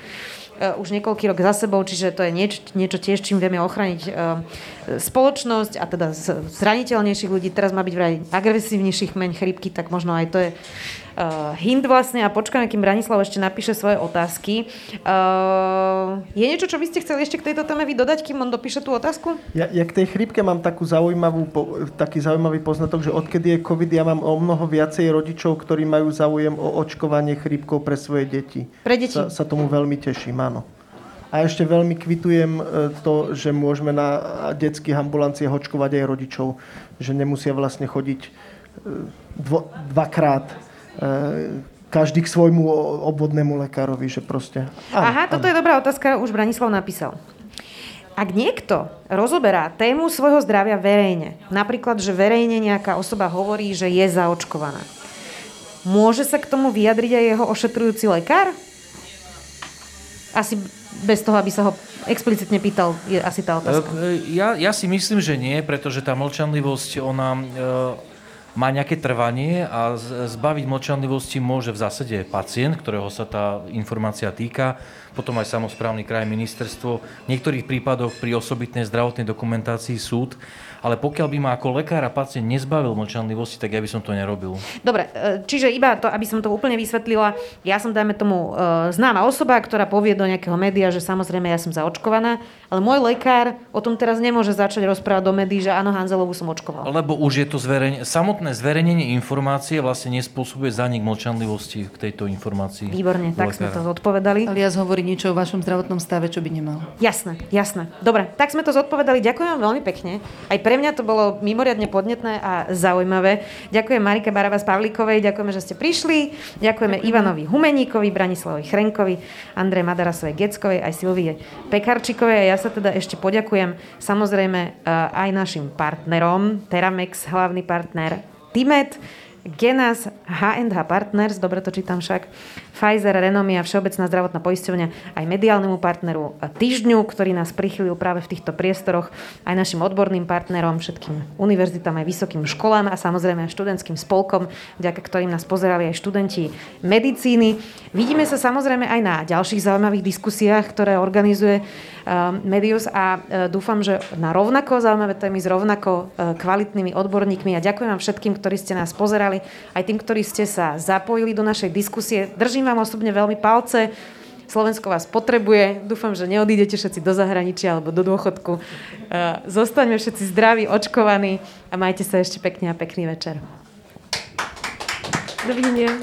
už niekoľký rok za sebou, čiže to je niečo, niečo tiež, čím vieme ochrániť e, spoločnosť a teda zraniteľnejších ľudí. Teraz má byť vraj agresívnejší chmeň chrypky, tak možno aj to je uh, hint vlastne a počkáme, kým Branislav ešte napíše svoje otázky. Uh, je niečo, čo by ste chceli ešte k tejto téme vy dodať, kým on dopíše tú otázku? Ja, ja k tej chrípke mám takú zaujímavú, po, taký zaujímavý poznatok, že odkedy je COVID, ja mám o mnoho viacej rodičov, ktorí majú záujem o očkovanie chrípkou pre svoje deti. Pre deti. Sa, sa tomu veľmi teším, áno. A ešte veľmi kvitujem e, to, že môžeme na detských ambulanciách očkovať aj rodičov, že nemusia vlastne chodiť e, dvo, dvakrát e, každý k svojmu obvodnému lekárovi, že proste... Áno, Aha, áno. toto je dobrá otázka, už Branislav napísal. Ak niekto rozoberá tému svojho zdravia verejne, napríklad, že verejne nejaká osoba hovorí, že je zaočkovaná, môže sa k tomu vyjadriť aj jeho ošetrujúci lekár? Asi bez toho, aby sa ho explicitne pýtal, je asi tá otázka. E, Ja, ja si myslím, že nie, pretože tá mlčanlivosť, ona e, má nejaké trvanie a zbaviť mlčanlivosti môže v zásade pacient, ktorého sa tá informácia týka, potom aj samozprávny kraj, ministerstvo, v niektorých prípadoch pri osobitnej zdravotnej dokumentácii súd, ale pokiaľ by ma ako lekár a pacient nezbavil mlčanlivosti, tak ja by som to nerobil. Dobre, e, čiže iba to, aby som to úplne vysvetlila, ja som, dajme tomu, e, známa osoba, ktorá povie do nejakého média, že samozrejme ja som zaočkovaná, ale môj lekár o tom teraz nemôže začať rozprávať do médií, že áno, Hanzelovú som očkoval. Lebo už je to zverejne, samotné zverejnenie informácie vlastne nespôsobuje zanik mlčanlivosti k tejto informácii. Výborne, tak sme lekára. to zodpovedali. Alias hovorí niečo o vašom zdravotnom stave, čo by nemal. Jasné, jasné. Dobre, tak sme to zodpovedali. Ďakujem vám veľmi pekne. Aj pre mňa to bolo mimoriadne podnetné a zaujímavé. Ďakujem Marike Barabas Pavlíkovej, ďakujeme, že ste prišli. Ďakujeme Ivanovi Humeníkovi, Branislavovi Chrenkovi, Andrej Madarasovej Geckovej, aj Silvie Pekarčikovej. A ja sa teda ešte poďakujem samozrejme eh, aj našim partnerom, Teramex, hlavný partner, Timet, Genas, H&H Partners, dobre to čítam však, Pfizer, Renomia, Všeobecná zdravotná poisťovňa, aj mediálnemu partneru Týždňu, ktorý nás prichylil práve v týchto priestoroch, aj našim odborným partnerom, všetkým univerzitám, aj vysokým školám a samozrejme aj študentským spolkom, vďaka ktorým nás pozerali aj študenti medicíny. Vidíme sa samozrejme aj na ďalších zaujímavých diskusiách, ktoré organizuje uh, Medius a uh, dúfam, že na rovnako zaujímavé témy s rovnako uh, kvalitnými odborníkmi a ďakujem vám všetkým, ktorí ste nás pozerali, aj tým, ktorí ste sa zapojili do našej diskusie. Držím vám osobne veľmi palce. Slovensko vás potrebuje. Dúfam, že neodídete všetci do zahraničia alebo do dôchodku. Uh, Zostaňme všetci zdraví, očkovaní a majte sa ešte pekne a pekný večer. Dovidenia.